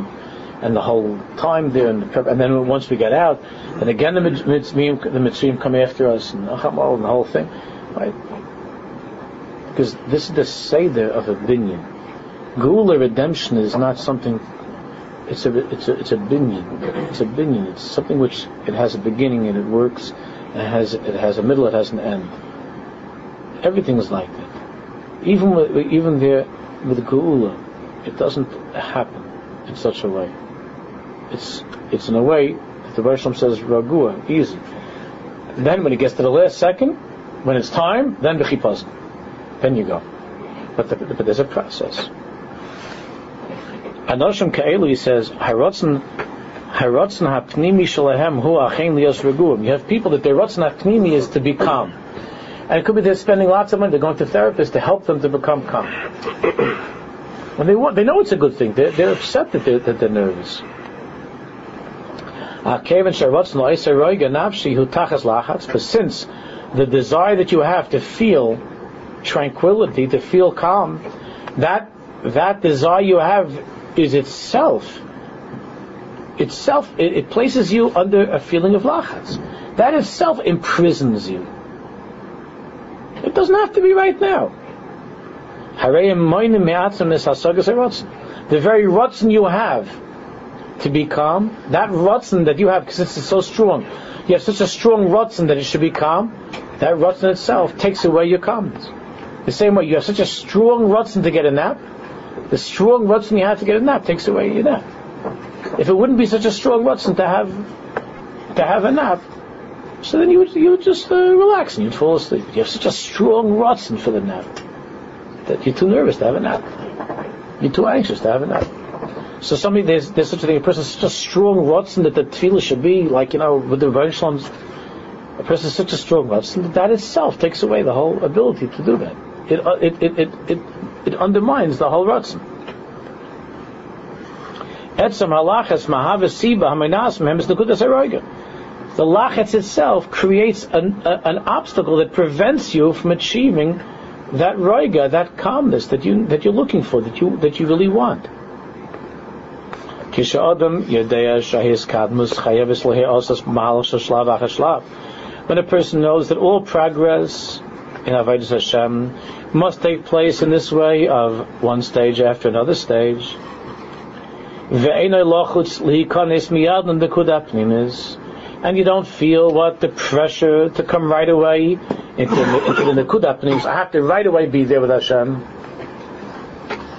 and the whole time there, and, the, and then once we get out, and again the Mitzrim, the Mitzrim come after us, and, and the whole thing, right? Because this is the seder of a binyan. Geula redemption is not something. It's a it's a it's a binyan. It's a binyan. It's something which it has a beginning and it works, and it has it has a middle. It has an end. Everything is like that even with, even there with Geula, it doesn't happen in such a way. It's it's in a way that the Rosh says Ragua, easy. Then when it gets to the last second, when it's time, then b'chipazim. Then you go. But, the, but there's a process. Anoshim Ka'elu, he says, Harotzen Harotzen hapnimi shalahem hu achein lios reguim. You have people that their rotzen hapnimi is to be calm. And it could be they're spending lots of money, they're going to therapists to help them to become calm. And they want, they know it's a good thing. They're, they're upset that they're, that they're nervous. Ah, but since the desire that you have to feel tranquility, to feel calm, that that desire you have is itself itself it, it places you under a feeling of lachats. That itself imprisons you. It doesn't have to be right now. The very rotzen you have to be calm, that rotzen that you have, because it's so strong, you have such a strong rotzen that it should be calm, that rotzen itself takes away your calmness. The same way, you have such a strong rotzen to get a nap, the strong rotzen you have to get a nap takes away your nap. If it wouldn't be such a strong rotzen to have to have a nap, so then you would, you would just uh, relax and you'd fall asleep. You have such a strong rotzen for the nap that you're too nervous to have a nap. You're too anxious to have a nap. So somebody, there's, there's such a thing, a person such a strong rotzen that the tefillah should be, like, you know, with the Rebbe a person is such a strong rotzen that that itself takes away the whole ability to do that. It, uh, it, it, it, it, it undermines the whole nekudas the lachetz itself creates an, a, an obstacle that prevents you from achieving that roiga, that calmness that you that you're looking for, that you that you really want. When a person knows that all progress in Avodah Hashem must take place in this way of one stage after another stage. And you don't feel what the pressure to come right away into into the Nakud I have to right away be there with Hashem.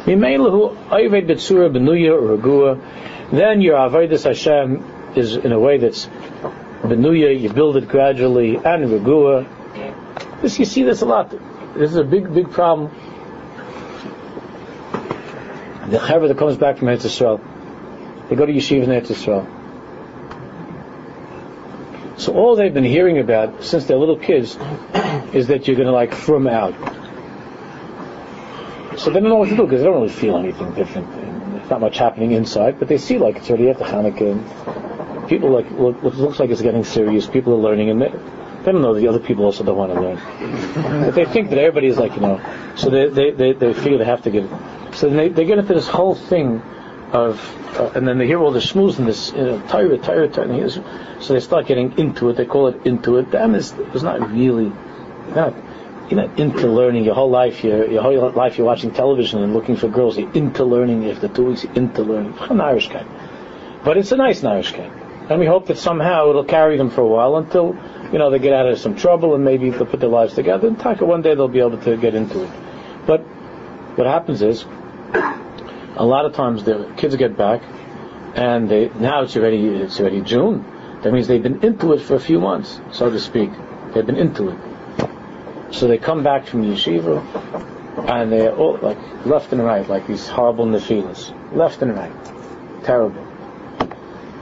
Then your Avodah Hashem is in a way that's Benuya, you build it gradually, and Regua. This, you see this a lot. This is a big, big problem. The Chaver that comes back from Eretz Yisrael, they go to Yeshiva in Eretz Yisrael. So all they've been hearing about since they're little kids is that you're going to like from out. So they don't know what to do because they don't really feel anything different. There's not much happening inside, but they see like it's already after Hanukkah. People like look, looks like it's getting serious. People are learning, and they, don't know the other people also don't want to learn. but they think that everybody is like you know. So they they, they, they they have to give. So they they get into this whole thing of, uh, and then they hear all the shmooze and this, you know, Torah, Torah, Torah, so they start getting into it. They call it into it. Them is it's not really, not you're not into learning your whole life. Your, your whole life you're watching television and looking for girls. You're into learning. After two weeks, you're into learning. An Irish guy. But it's a nice Irish guy. And we hope that somehow it'll carry them for a while until, you know, they get out of some trouble and maybe they'll put their lives together. And Taka, one day they'll be able to get into it. But what happens is, a lot of times the kids get back and they, now it's already, it's already June. That means they've been into it for a few months, so to speak. They've been into it. So they come back from yeshiva, and they're all like left and right, like these horrible nefilas, left and right, terrible.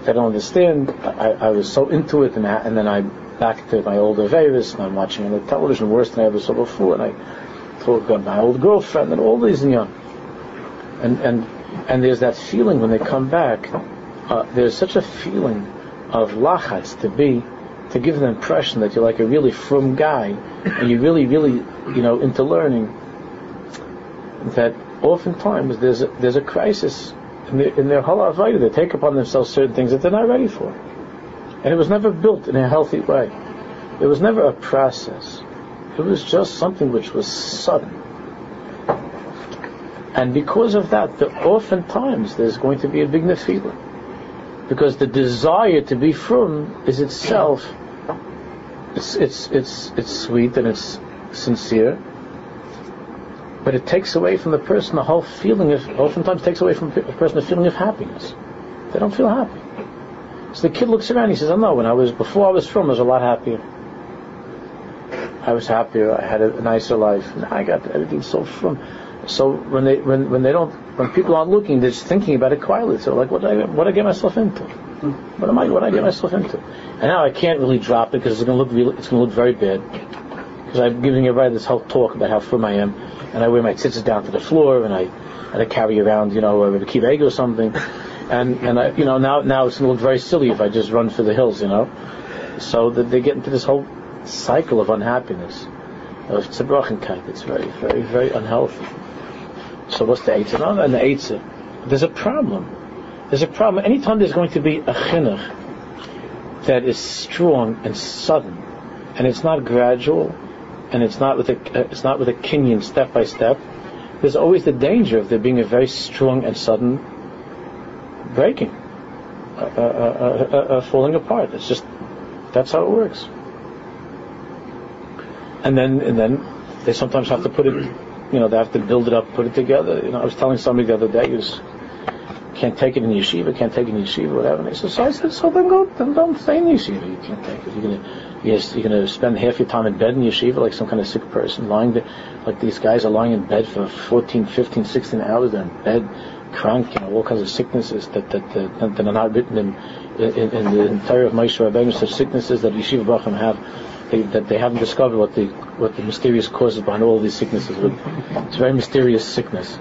They don't understand. I, I was so into it, and, I, and then I back to my old Averis, and I'm watching on the television worse than I ever saw before, and I talk about my old girlfriend and all these young. And and and there's that feeling when they come back. Uh, there's such a feeling of lachats to be to give the impression that you're like a really frum guy and you're really, really, you know, into learning, that oftentimes there's a, there's a crisis in their, in their whole. They take upon themselves certain things that they're not ready for. And it was never built in a healthy way. It was never a process. It was just something which was sudden. And because of that, the, oftentimes there's going to be a big nefila. Because the desire to be frum is itself it's it's it's it's sweet and it's sincere, but it takes away from the person the whole feeling of. Oftentimes, takes away from a person the feeling of happiness. They don't feel happy. So the kid looks around. And he says, "I oh, know. When I was before I was from, I was a lot happier. I was happier. I had a, nicer life. Now I got everything so from." So when they when, when they don't when people aren't looking, they're just thinking about it quietly. So like, what did I what did I get myself into? What am I what did I get myself into? And now I can't really drop it because it's going to look really, it's to look very bad. Because I'm giving everybody this whole talk about how firm I am, and I wear my tzitzis down to the floor, and I and I carry around you know a key or something, and and I you know now now it's going to look very silly if I just run for the hills, you know. So that they get into this whole cycle of unhappiness, of tzibrochenkite. It's very very very unhealthy. So what's the Eitzah? And the Eitzah. There's a problem. There's a problem. Anytime there's going to be a chinuch that is strong and sudden, and it's not gradual, and it's not with a it's not with a kinyan step by step. There's always the danger of there being a very strong and sudden breaking, uh, uh, falling apart. It's just that's how it works. And then and then they sometimes have to put it you know, they have to build it up, put it together. You know, I was telling somebody the other day, was, can't take it in yeshiva, can't take it in yeshiva, whatever. And he said, so I said, so then go, then don't stay in yeshiva. You can't take it. You're gonna, yes, you're gonna spend half your time in bed in yeshiva like some kind of sick person, lying there, like these guys are lying in bed for 14, 15, 16 hours. They're in bed, crank, you know, all kinds of sicknesses that that that, that are not written in in, in the entire of Moshe Rabbeinu, such sicknesses that yeshiva brachim have they, that they haven't discovered what the what the mysterious causes behind all these sicknesses. It's a very mysterious sickness.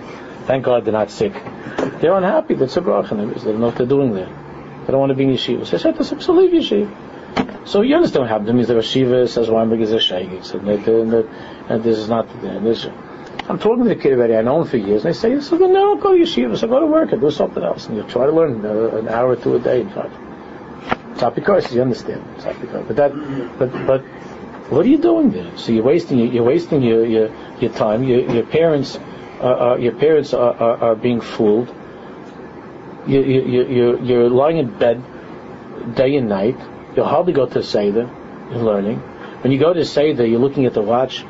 Thank God they're not sick. They're unhappy. They're tzibrochen. They don't know what they're doing there. They don't want to be in yeshiva. So I said, so leave yeshiva. So you understand what happened. It means the Rashiva says Weinberg is a shaykh. So and, and, and this is not this. I'm talking to the kid already. I know him for years. And they say, so then no, go to yeshiva. So go to work and do something else. And you try to learn uh, an hour or two a day, in fact. because you understand. But that, but but what are you doing there? So you're wasting you're wasting your your, your time. Your, your parents are, your parents are, are, are, being fooled. You, you, you, you're lying in bed day and night. You'll hardly go to Seder. You're learning. When you go to Seder, you're looking at the watch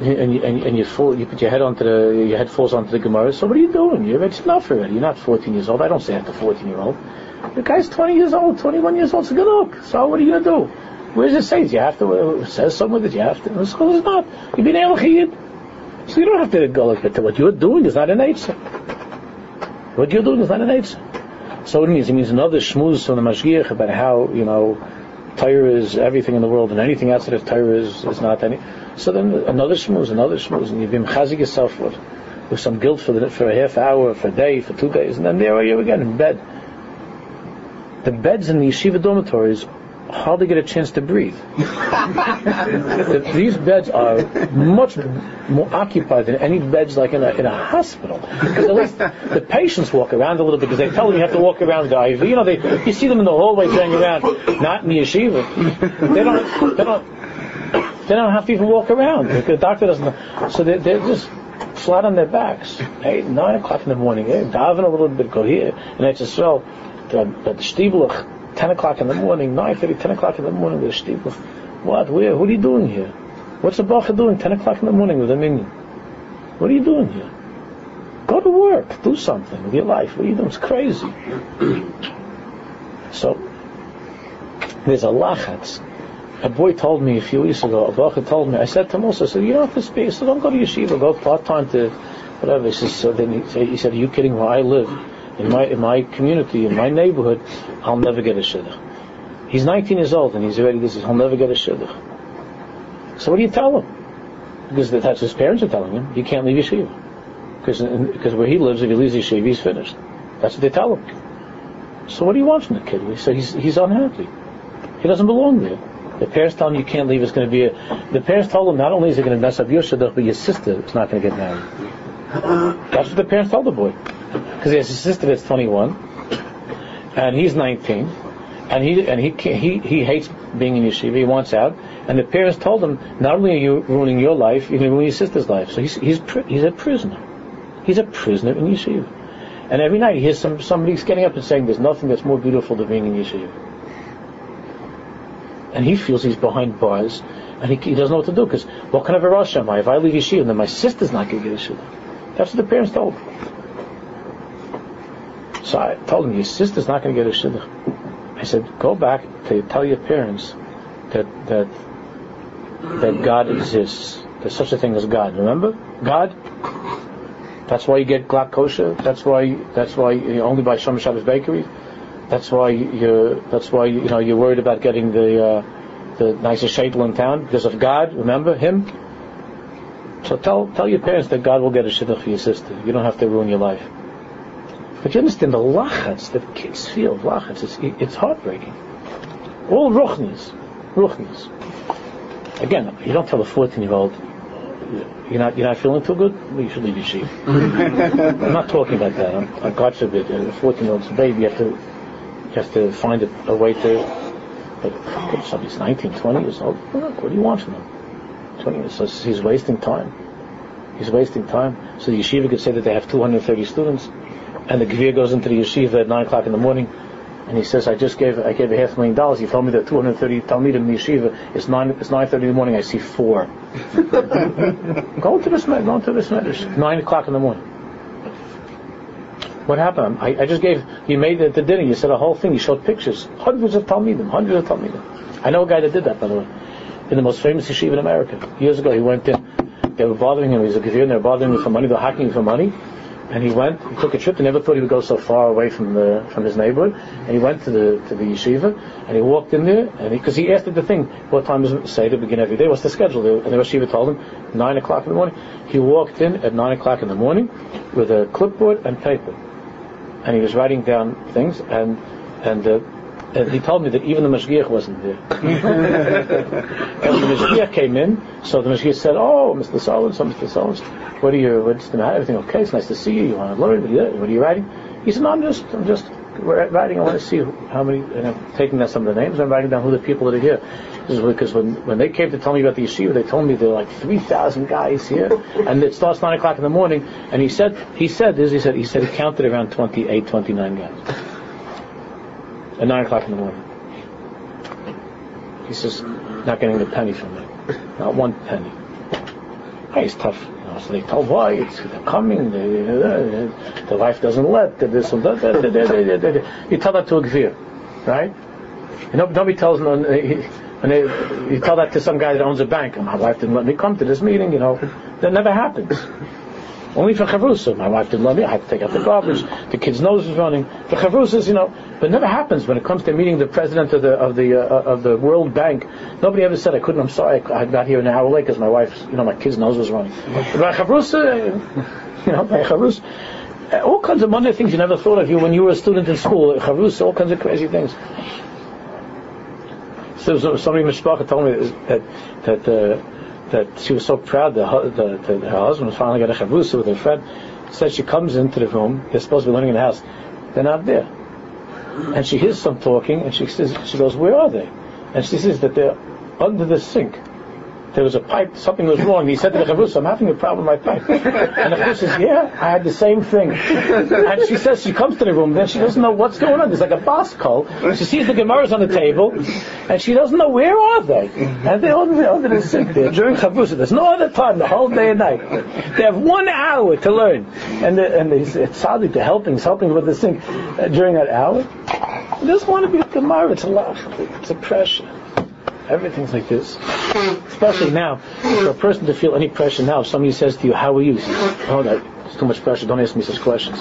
and you, and, and you, fall, you put your head onto the your head falls onto the Gemara. So what are you doing? You're it's enough already. You're not 14 years old. I don't say that to 14 year old. The guy's 20 years old, 21 years old. So good look. So what are you gonna do? Where does it say? You have to? Uh, it says somewhere that you have to. The school not. You've been elchiyid. So you don't have to go like that. What you're doing is not a nature. What you're doing is not a nature. So it means? It means another shmuz from the Mashgiach about how you know Torah is everything in the world, and anything outside of Torah is, is not any. So then another shmuz, another shmuz, and you've been chazik yourself with, with some guilt for the, for a half hour, for a day, for two days, and then there you are again in bed. The beds in the yeshiva dormitories hardly get a chance to breathe. These beds are much more occupied than any beds like in a, in a hospital. Because at least the patients walk around a little bit because they tell them you have to walk around the IV. You know, they you see them in the hallway going around, not in the yeshiva. They don't they don't they don't have to even walk around. The doctor doesn't. So they're, they're just flat on their backs. Eight, nine o'clock in the morning. Hey, diving a little bit, go here, and it's just well, the, the 10 o'clock in the morning, 9.30, 10 o'clock in the morning with a steeple. What? Where? What are you doing here? What's the bacha doing 10 o'clock in the morning with a minyan? What are you doing here? Go to work. Do something with your life. What are you doing? It's crazy. so, there's a lachatz. A boy told me a few weeks ago, a bacha told me, I said to him also, I said, you don't have to speak. So don't go to yeshiva, go part-time to whatever. He says, so then he, he said, are you kidding? Where I live, in my in my community, in my neighborhood, I'll never get a shidduch. He's 19 years old and he's already this. He'll never get a shidduch. So what do you tell him? Because that's his parents are telling him. He can't leave yeshiva. Because because where he lives, if he leaves yeshiva, he's finished. That's what they tell him. So what do you want from the kid? He said he's he's unhappy. He doesn't belong there. The parents tell him you can't leave. It's going to be a. The parents told him not only is it going to mess up your shidduch, but your sister is not going to get married. That's what the parents told the boy because he has a sister that's 21, and he's 19, and he and he he he hates being in yeshiva. He wants out, and the parents told him, not only are you ruining your life, you're going to ruin your sister's life. So he's he's he's a prisoner. He's a prisoner in yeshiva. And every night he hears some somebody's getting up and saying, "There's nothing that's more beautiful than being in yeshiva." And he feels he's behind bars, and he, he doesn't know what to do because what kind of a rush am I? If I leave yeshiva, then my sister's not going to get yeshiva. That's what the parents told. Him. So I told him, your sister's not going to get a shidduch. I said, go back to tell your parents that that that God exists. There's such a thing as God. Remember, God. That's why you get glatt kosher. That's why. That's why you only buy Shom Shabbos bakery. That's why you're. That's why you know you're worried about getting the uh, the nicest shaitel in town because of God. Remember Him. So tell tell your parents that God will get a shidduch for your sister. You don't have to ruin your life. But you understand the lachats that kids feel, lachats, it's, it's heartbreaking. All ruchnis, ruchnis. Again, you don't tell a 14 year old, you're not, you're not feeling too good? Well, you should leave sheep. I'm not talking about that. I'm, God forbid, a 14 year old's a baby, you have to, you have to find a, a way to, but somebody's 19, 20 years old, look, what do you want from him? 20 years, so he's wasting time. He's wasting time. So the yeshiva could say that they have 230 students, and the Gvir goes into the yeshiva at 9 o'clock in the morning, and he says, I just gave, I gave a half million dollars. He told me that 230 Talmidim in the yeshiva, it's 9, it's 9.30 in the morning, I see four. go to this, man. go to this medrash. 9 o'clock in the morning. What happened? I, I just gave, you made it at the dinner, you said a whole thing, you showed pictures. Hundreds of Talmidim, hundreds of Talmidim. I know a guy that did that, by the way, in the most famous yeshiva in America. Years ago, he went in, they were bothering him, he was a Gvir, they were bothering him for money, they were hacking him for money. And he went, he took a trip. He never thought he would go so far away from the from his neighborhood. And he went to the to the yeshiva, and he walked in there, and because he, he, asked the thing, what time does it say to begin every day? What's the schedule? And the yeshiva told him nine o'clock in the morning. He walked in at nine o'clock in the morning with a clipboard and paper, and he was writing down things, and and uh, and he told me that even the Mashgiach wasn't there. and the Mashgiach came in, so the Mashgiach said, "Oh, Mr. So so, Mr. So what are you? What's the matter? Everything okay? It's nice to see you. You want to learn? What are you, what are you writing?" He said, "No, I'm just, I'm just writing. I want to see how many. And I'm taking down some of the names. I'm writing down who the people that are here. Because when when they came to tell me about the yeshiva, they told me there are like three thousand guys here, and it starts nine o'clock in the morning. And he said he said this. He said he said he counted around 28, 29 guys at nine o'clock in the morning. He says not getting a penny from me, not one penny. Hey, it's tough. So they told why it's coming. The wife doesn't let. This and that. You tell that to a gvir, right? You know, nobody tells no. Uh, and they, you tell that to some guy that owns a bank. My wife didn't let me come to this meeting. You know, that never happens. Only for chavrusa. My wife didn't let me. I had to take out the garbage. The kid's nose was running. For chavrusas, you know, but never happens when it comes to meeting the president of the of the uh, of the World Bank. Nobody ever said I couldn't. I'm sorry. I got here an hour late because my wife's, you know, my kid's nose was running. By chavrusa, you know, by chavrusa, uh, all kinds of Monday things you never thought of you when you were a student in school. Chavrusa, all kinds of crazy things. So, so somebody mishpacha told me that that. Uh, that she was so proud that her, the, the, her husband was finally got a chavrusa with her friend. Said she comes into the room. They're supposed to be learning in the house. They're not there. And she hears some talking, and she says, she goes, "Where are they?" And she says that they're under the sink there was a pipe, something was wrong. He said to the Chavrusa, I'm having a problem with my pipe. And the Chavrusa says, yeah, I had the same thing. And she says, she comes to the room, then she doesn't know what's going on. There's like a boss call. She sees the Gemaras on the table, and she doesn't know where are they. And they're under, the sink there during Chavrusa. There's no other time, the whole day and night. They have one hour to learn. And, the, and it's sadly to helping, it's helping with the sink uh, during that hour. It doesn't want to be a Gemara, it's a love, it's a pressure. Everything's like this. Especially now, for a person to feel any pressure now, if somebody says to you, how are you? Oh, that's too much pressure, don't ask me such questions.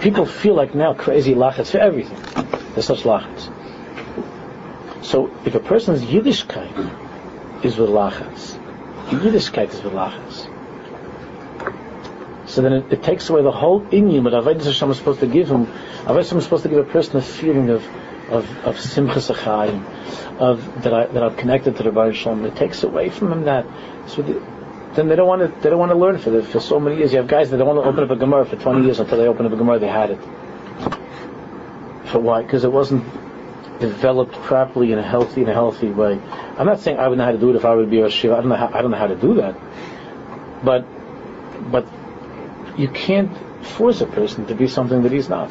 People feel like now crazy lachats for everything. There's such lachats. So if a person's Yiddishkeit is with lachats, Yiddishkeit is with lachats. So then it, it, takes away the whole inyan that Avodah Hashem is supposed to give him. Hashem is supposed to give a person a feeling of of of simchas of that I that I'm connected to the Baruch Shalom. It takes away from him that. So the, then they don't want to they don't want to learn for the, for so many years. You have guys that don't want to open up a Gemara for 20 years until they open up a Gemara they had it. For why? Because it wasn't developed properly in a healthy in a healthy way. I'm not saying I would know how to do it if I would be a shiva. I don't know how, I don't know how to do that. But but you can't force a person to be something that he's not.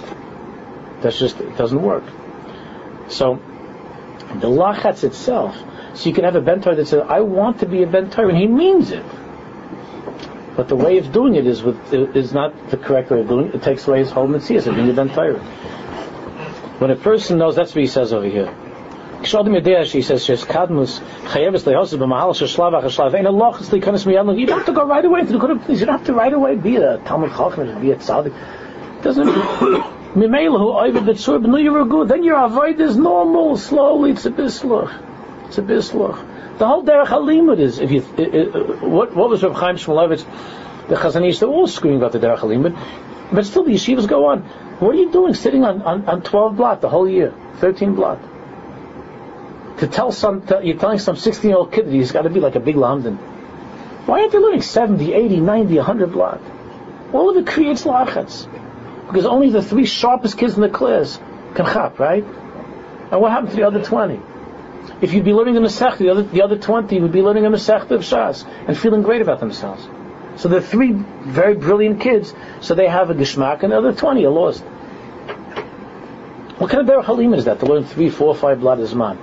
That's just it doesn't work. So the lachatz itself. So you can have a bentor that says, "I want to be a bentor," and he means it. But the way of doing it is with is not the correct way of doing it. It takes away his whole mitzvah of being a bentor. When a person knows, that's what he says over here. He says, "Shes kadmus chayeves lehosus b'mahal sheshlav achashlav ein aloch likanis miyad." You don't have to go right away into the You don't have to right away be a talmud chacham, be a tzaddik. Doesn't. Then your avoid is normal, slowly. It's a bislach. It's a bislach. The whole derech halimud is if you it, it, uh, what what was Reb Chaim Shmulevitz, the Chazon Ish, they're all screaming about the derech halimud, but still the yeshivas go on. What are you doing sitting on, on, on 12 blot the whole year, 13 blot? To tell some, to, you're telling some 16 year old kid that he's got to be like a big lamdan. Why aren't they learning 70, 80, 90, 100 blot? All of it creates lachats. Because only the three sharpest kids in the class can chop, right? And what happened to the other 20? If you'd be learning the Masech, the other, the other 20 would be learning a Masech of Shas and feeling great about themselves. So the three very brilliant kids, so they have a Geshmak, and the other 20 are lost. What kind of Derech Halim is that, to learn three, four, five blood man?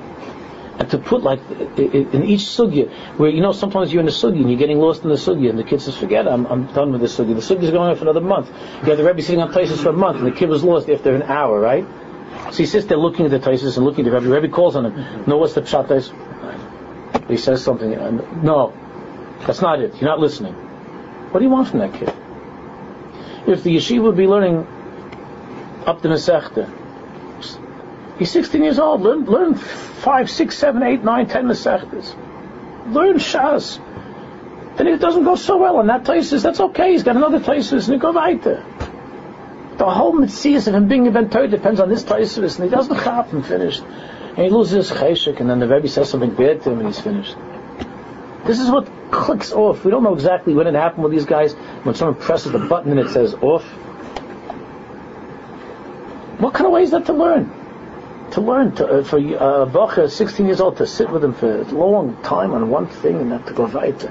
And to put like in each sugya, where you know sometimes you're in the sugya and you're getting lost in the sugya, and the kid says, "Forget, I'm, I'm done with the sugya." The sugya is going on for another month. You have the Rebbe sitting on places for a month, and the kid was lost after an hour, right? So he sits there looking at the Taisus and looking at the Rebbe. The Rebbe calls on him. No, what's the pshat is? He says something. No, that's not it. You're not listening. What do you want from that kid? If the yeshiva would be learning up to Masechta, He's 16 years old. Learn, learn 5, 6, 7, 8, 9, 10 Masechtas. Learn Shas. Then it doesn't go so well on that Taisus, that's okay. He's got another Taisus and he go weiter. The whole Mitzvah of him being a Ben depends on this Taisus and he doesn't happen finished. And he loses his cheshik and then the Rebbe says something bad to him and he's finished. This is what clicks off. We don't know exactly when it happened with these guys. When someone presses the button and it says off, What kind of way is that to learn? To learn to, uh, for uh, a bacher, 16 years old, to sit with him for a long time on one thing and not to go weiter.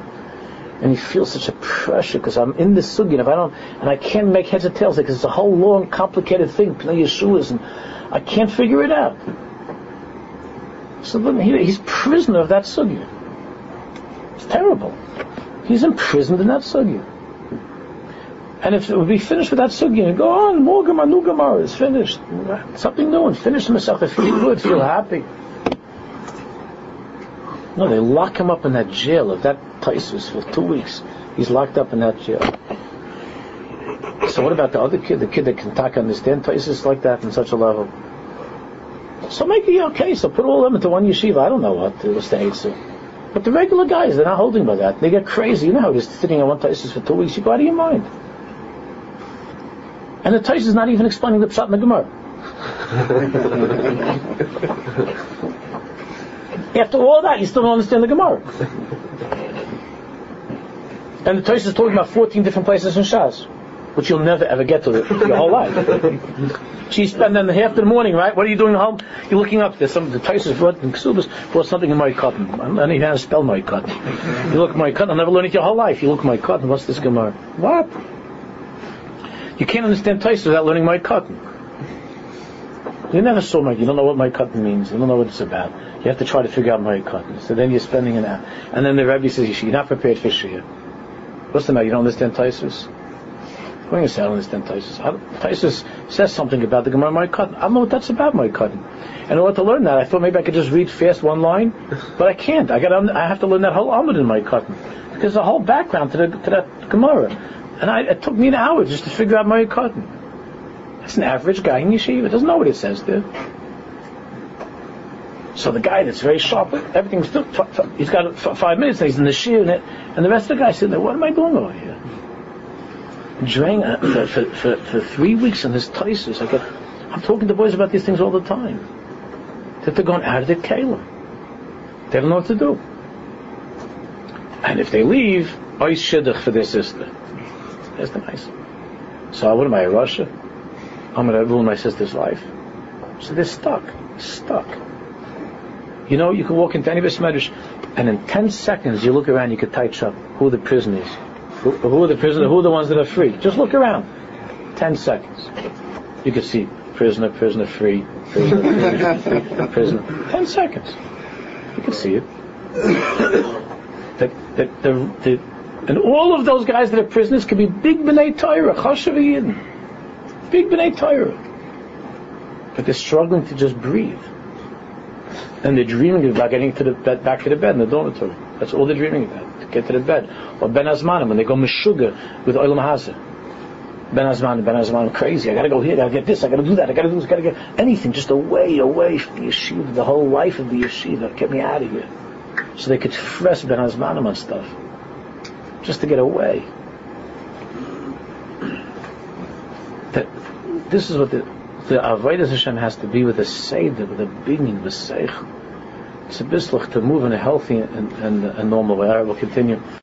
And he feels such a pressure because I'm in this sugi, and if I don't, and I can't make heads or tails because it's a whole long, complicated thing, Pnei Yehoshua's, and I can't figure it out. So he, he's prisoner of that sugi. It's terrible. He's imprisoned in that sugi. And if it would be finished with that sugi and go on, more Gemara, new Gemara is finished. Something new and finish the Masechta, feel good, feel happy. No, they lock him up in that jail of that Taisus for two weeks. He's locked up in that jail. So what about the other kid, the kid that can talk understand Taisus like that in such a level? So make it okay. So put all of them into one yeshiva. I don't know what the state. So. But the regular guys, they're not holding by that. They get crazy. You know how it is sitting on one Taisus for two weeks. You go out of your mind. And the Tais is not even explaining the Pshat in the Gemara. After all that, you still don't understand the Gemara. And the Tais is talking about 14 different places in Shas, which you'll never ever get to your whole life. She spent then half of the morning, right? What are you doing at home? You're looking up. There's some the Tais brought in Ksubas brought something in Moed Katan. I don't even know how to spell Moed Katan. You look at Moed Katan. I'll never learn it your whole life. You look at Moed Katan. What's this Gemara? What? You can't understand Taisa without learning Moed Katan. You never saw my. You don't know what Moed Katan means. You don't know what it's about. You have to try to figure out Moed Katan. So then you're spending an hour, and then the Rebbe says you're not prepared for Shiur. What's the matter? You don't understand Taisus? What do you say? I don't understand Taisus. Taisus says something about the Gemara Moed Katan. I don't know what that's about Moed Katan. And in order to learn that, I thought maybe I could just read fast one line, but I can't. I got. I have to learn that whole Amud in my cotton because a whole background to the to that Gemara. And I, it took me an hour just to figure out Moed Katan. That's an average guy in yeshiva. Doesn't know what it says there. So the guy that's very sharp, everything's still, he's got five minutes, and he's in the shear, and, and the rest of the guys sitting there, what am I doing over here? During, uh, for, for, for, for, three weeks in this Taisus, I get, I'm talking to boys about these things all the time. That they're going out of their kala. They don't know what to do. And if they leave, ice shidduch for their sister. That's the nice. So what am I, Russia? I'm going to ruin my sister's life. So they're stuck. Stuck. You know, you can walk into any Beis Medrash, and in 10 seconds you look around, you can touch up who the prisoners, who, who are the prisoners, who are the ones that are free. Just look around. 10 seconds. You can see prisoner, prisoner free, prisoner, prisoner, prisoner. 10 seconds. You can see it. The, the, the and all of those guys that are prisoners could be big b'nai Torah, chashav big b'nai Torah. But they're struggling to just breathe. And they're dreaming about getting to the bed, back to the bed in the dormitory. That's all they're dreaming about, to get to the bed. Or Ben Azmanim, when they go meshuga with Olam Hazah. Ben Azman, Ben Azman, crazy. I gotta go here, I gotta get this, I gotta do that, I gotta do this, I gotta get anything, just away, away from the yeshiva, the whole life of the yeshiva. Get me out of here. So they could fresh Ben Azmanim on stuff just to get away. That this is what the the Avodah Hashem has to be with a seder, with a being, with a seich. It's a bislach to move in a healthy and, and, and normal way. I will continue.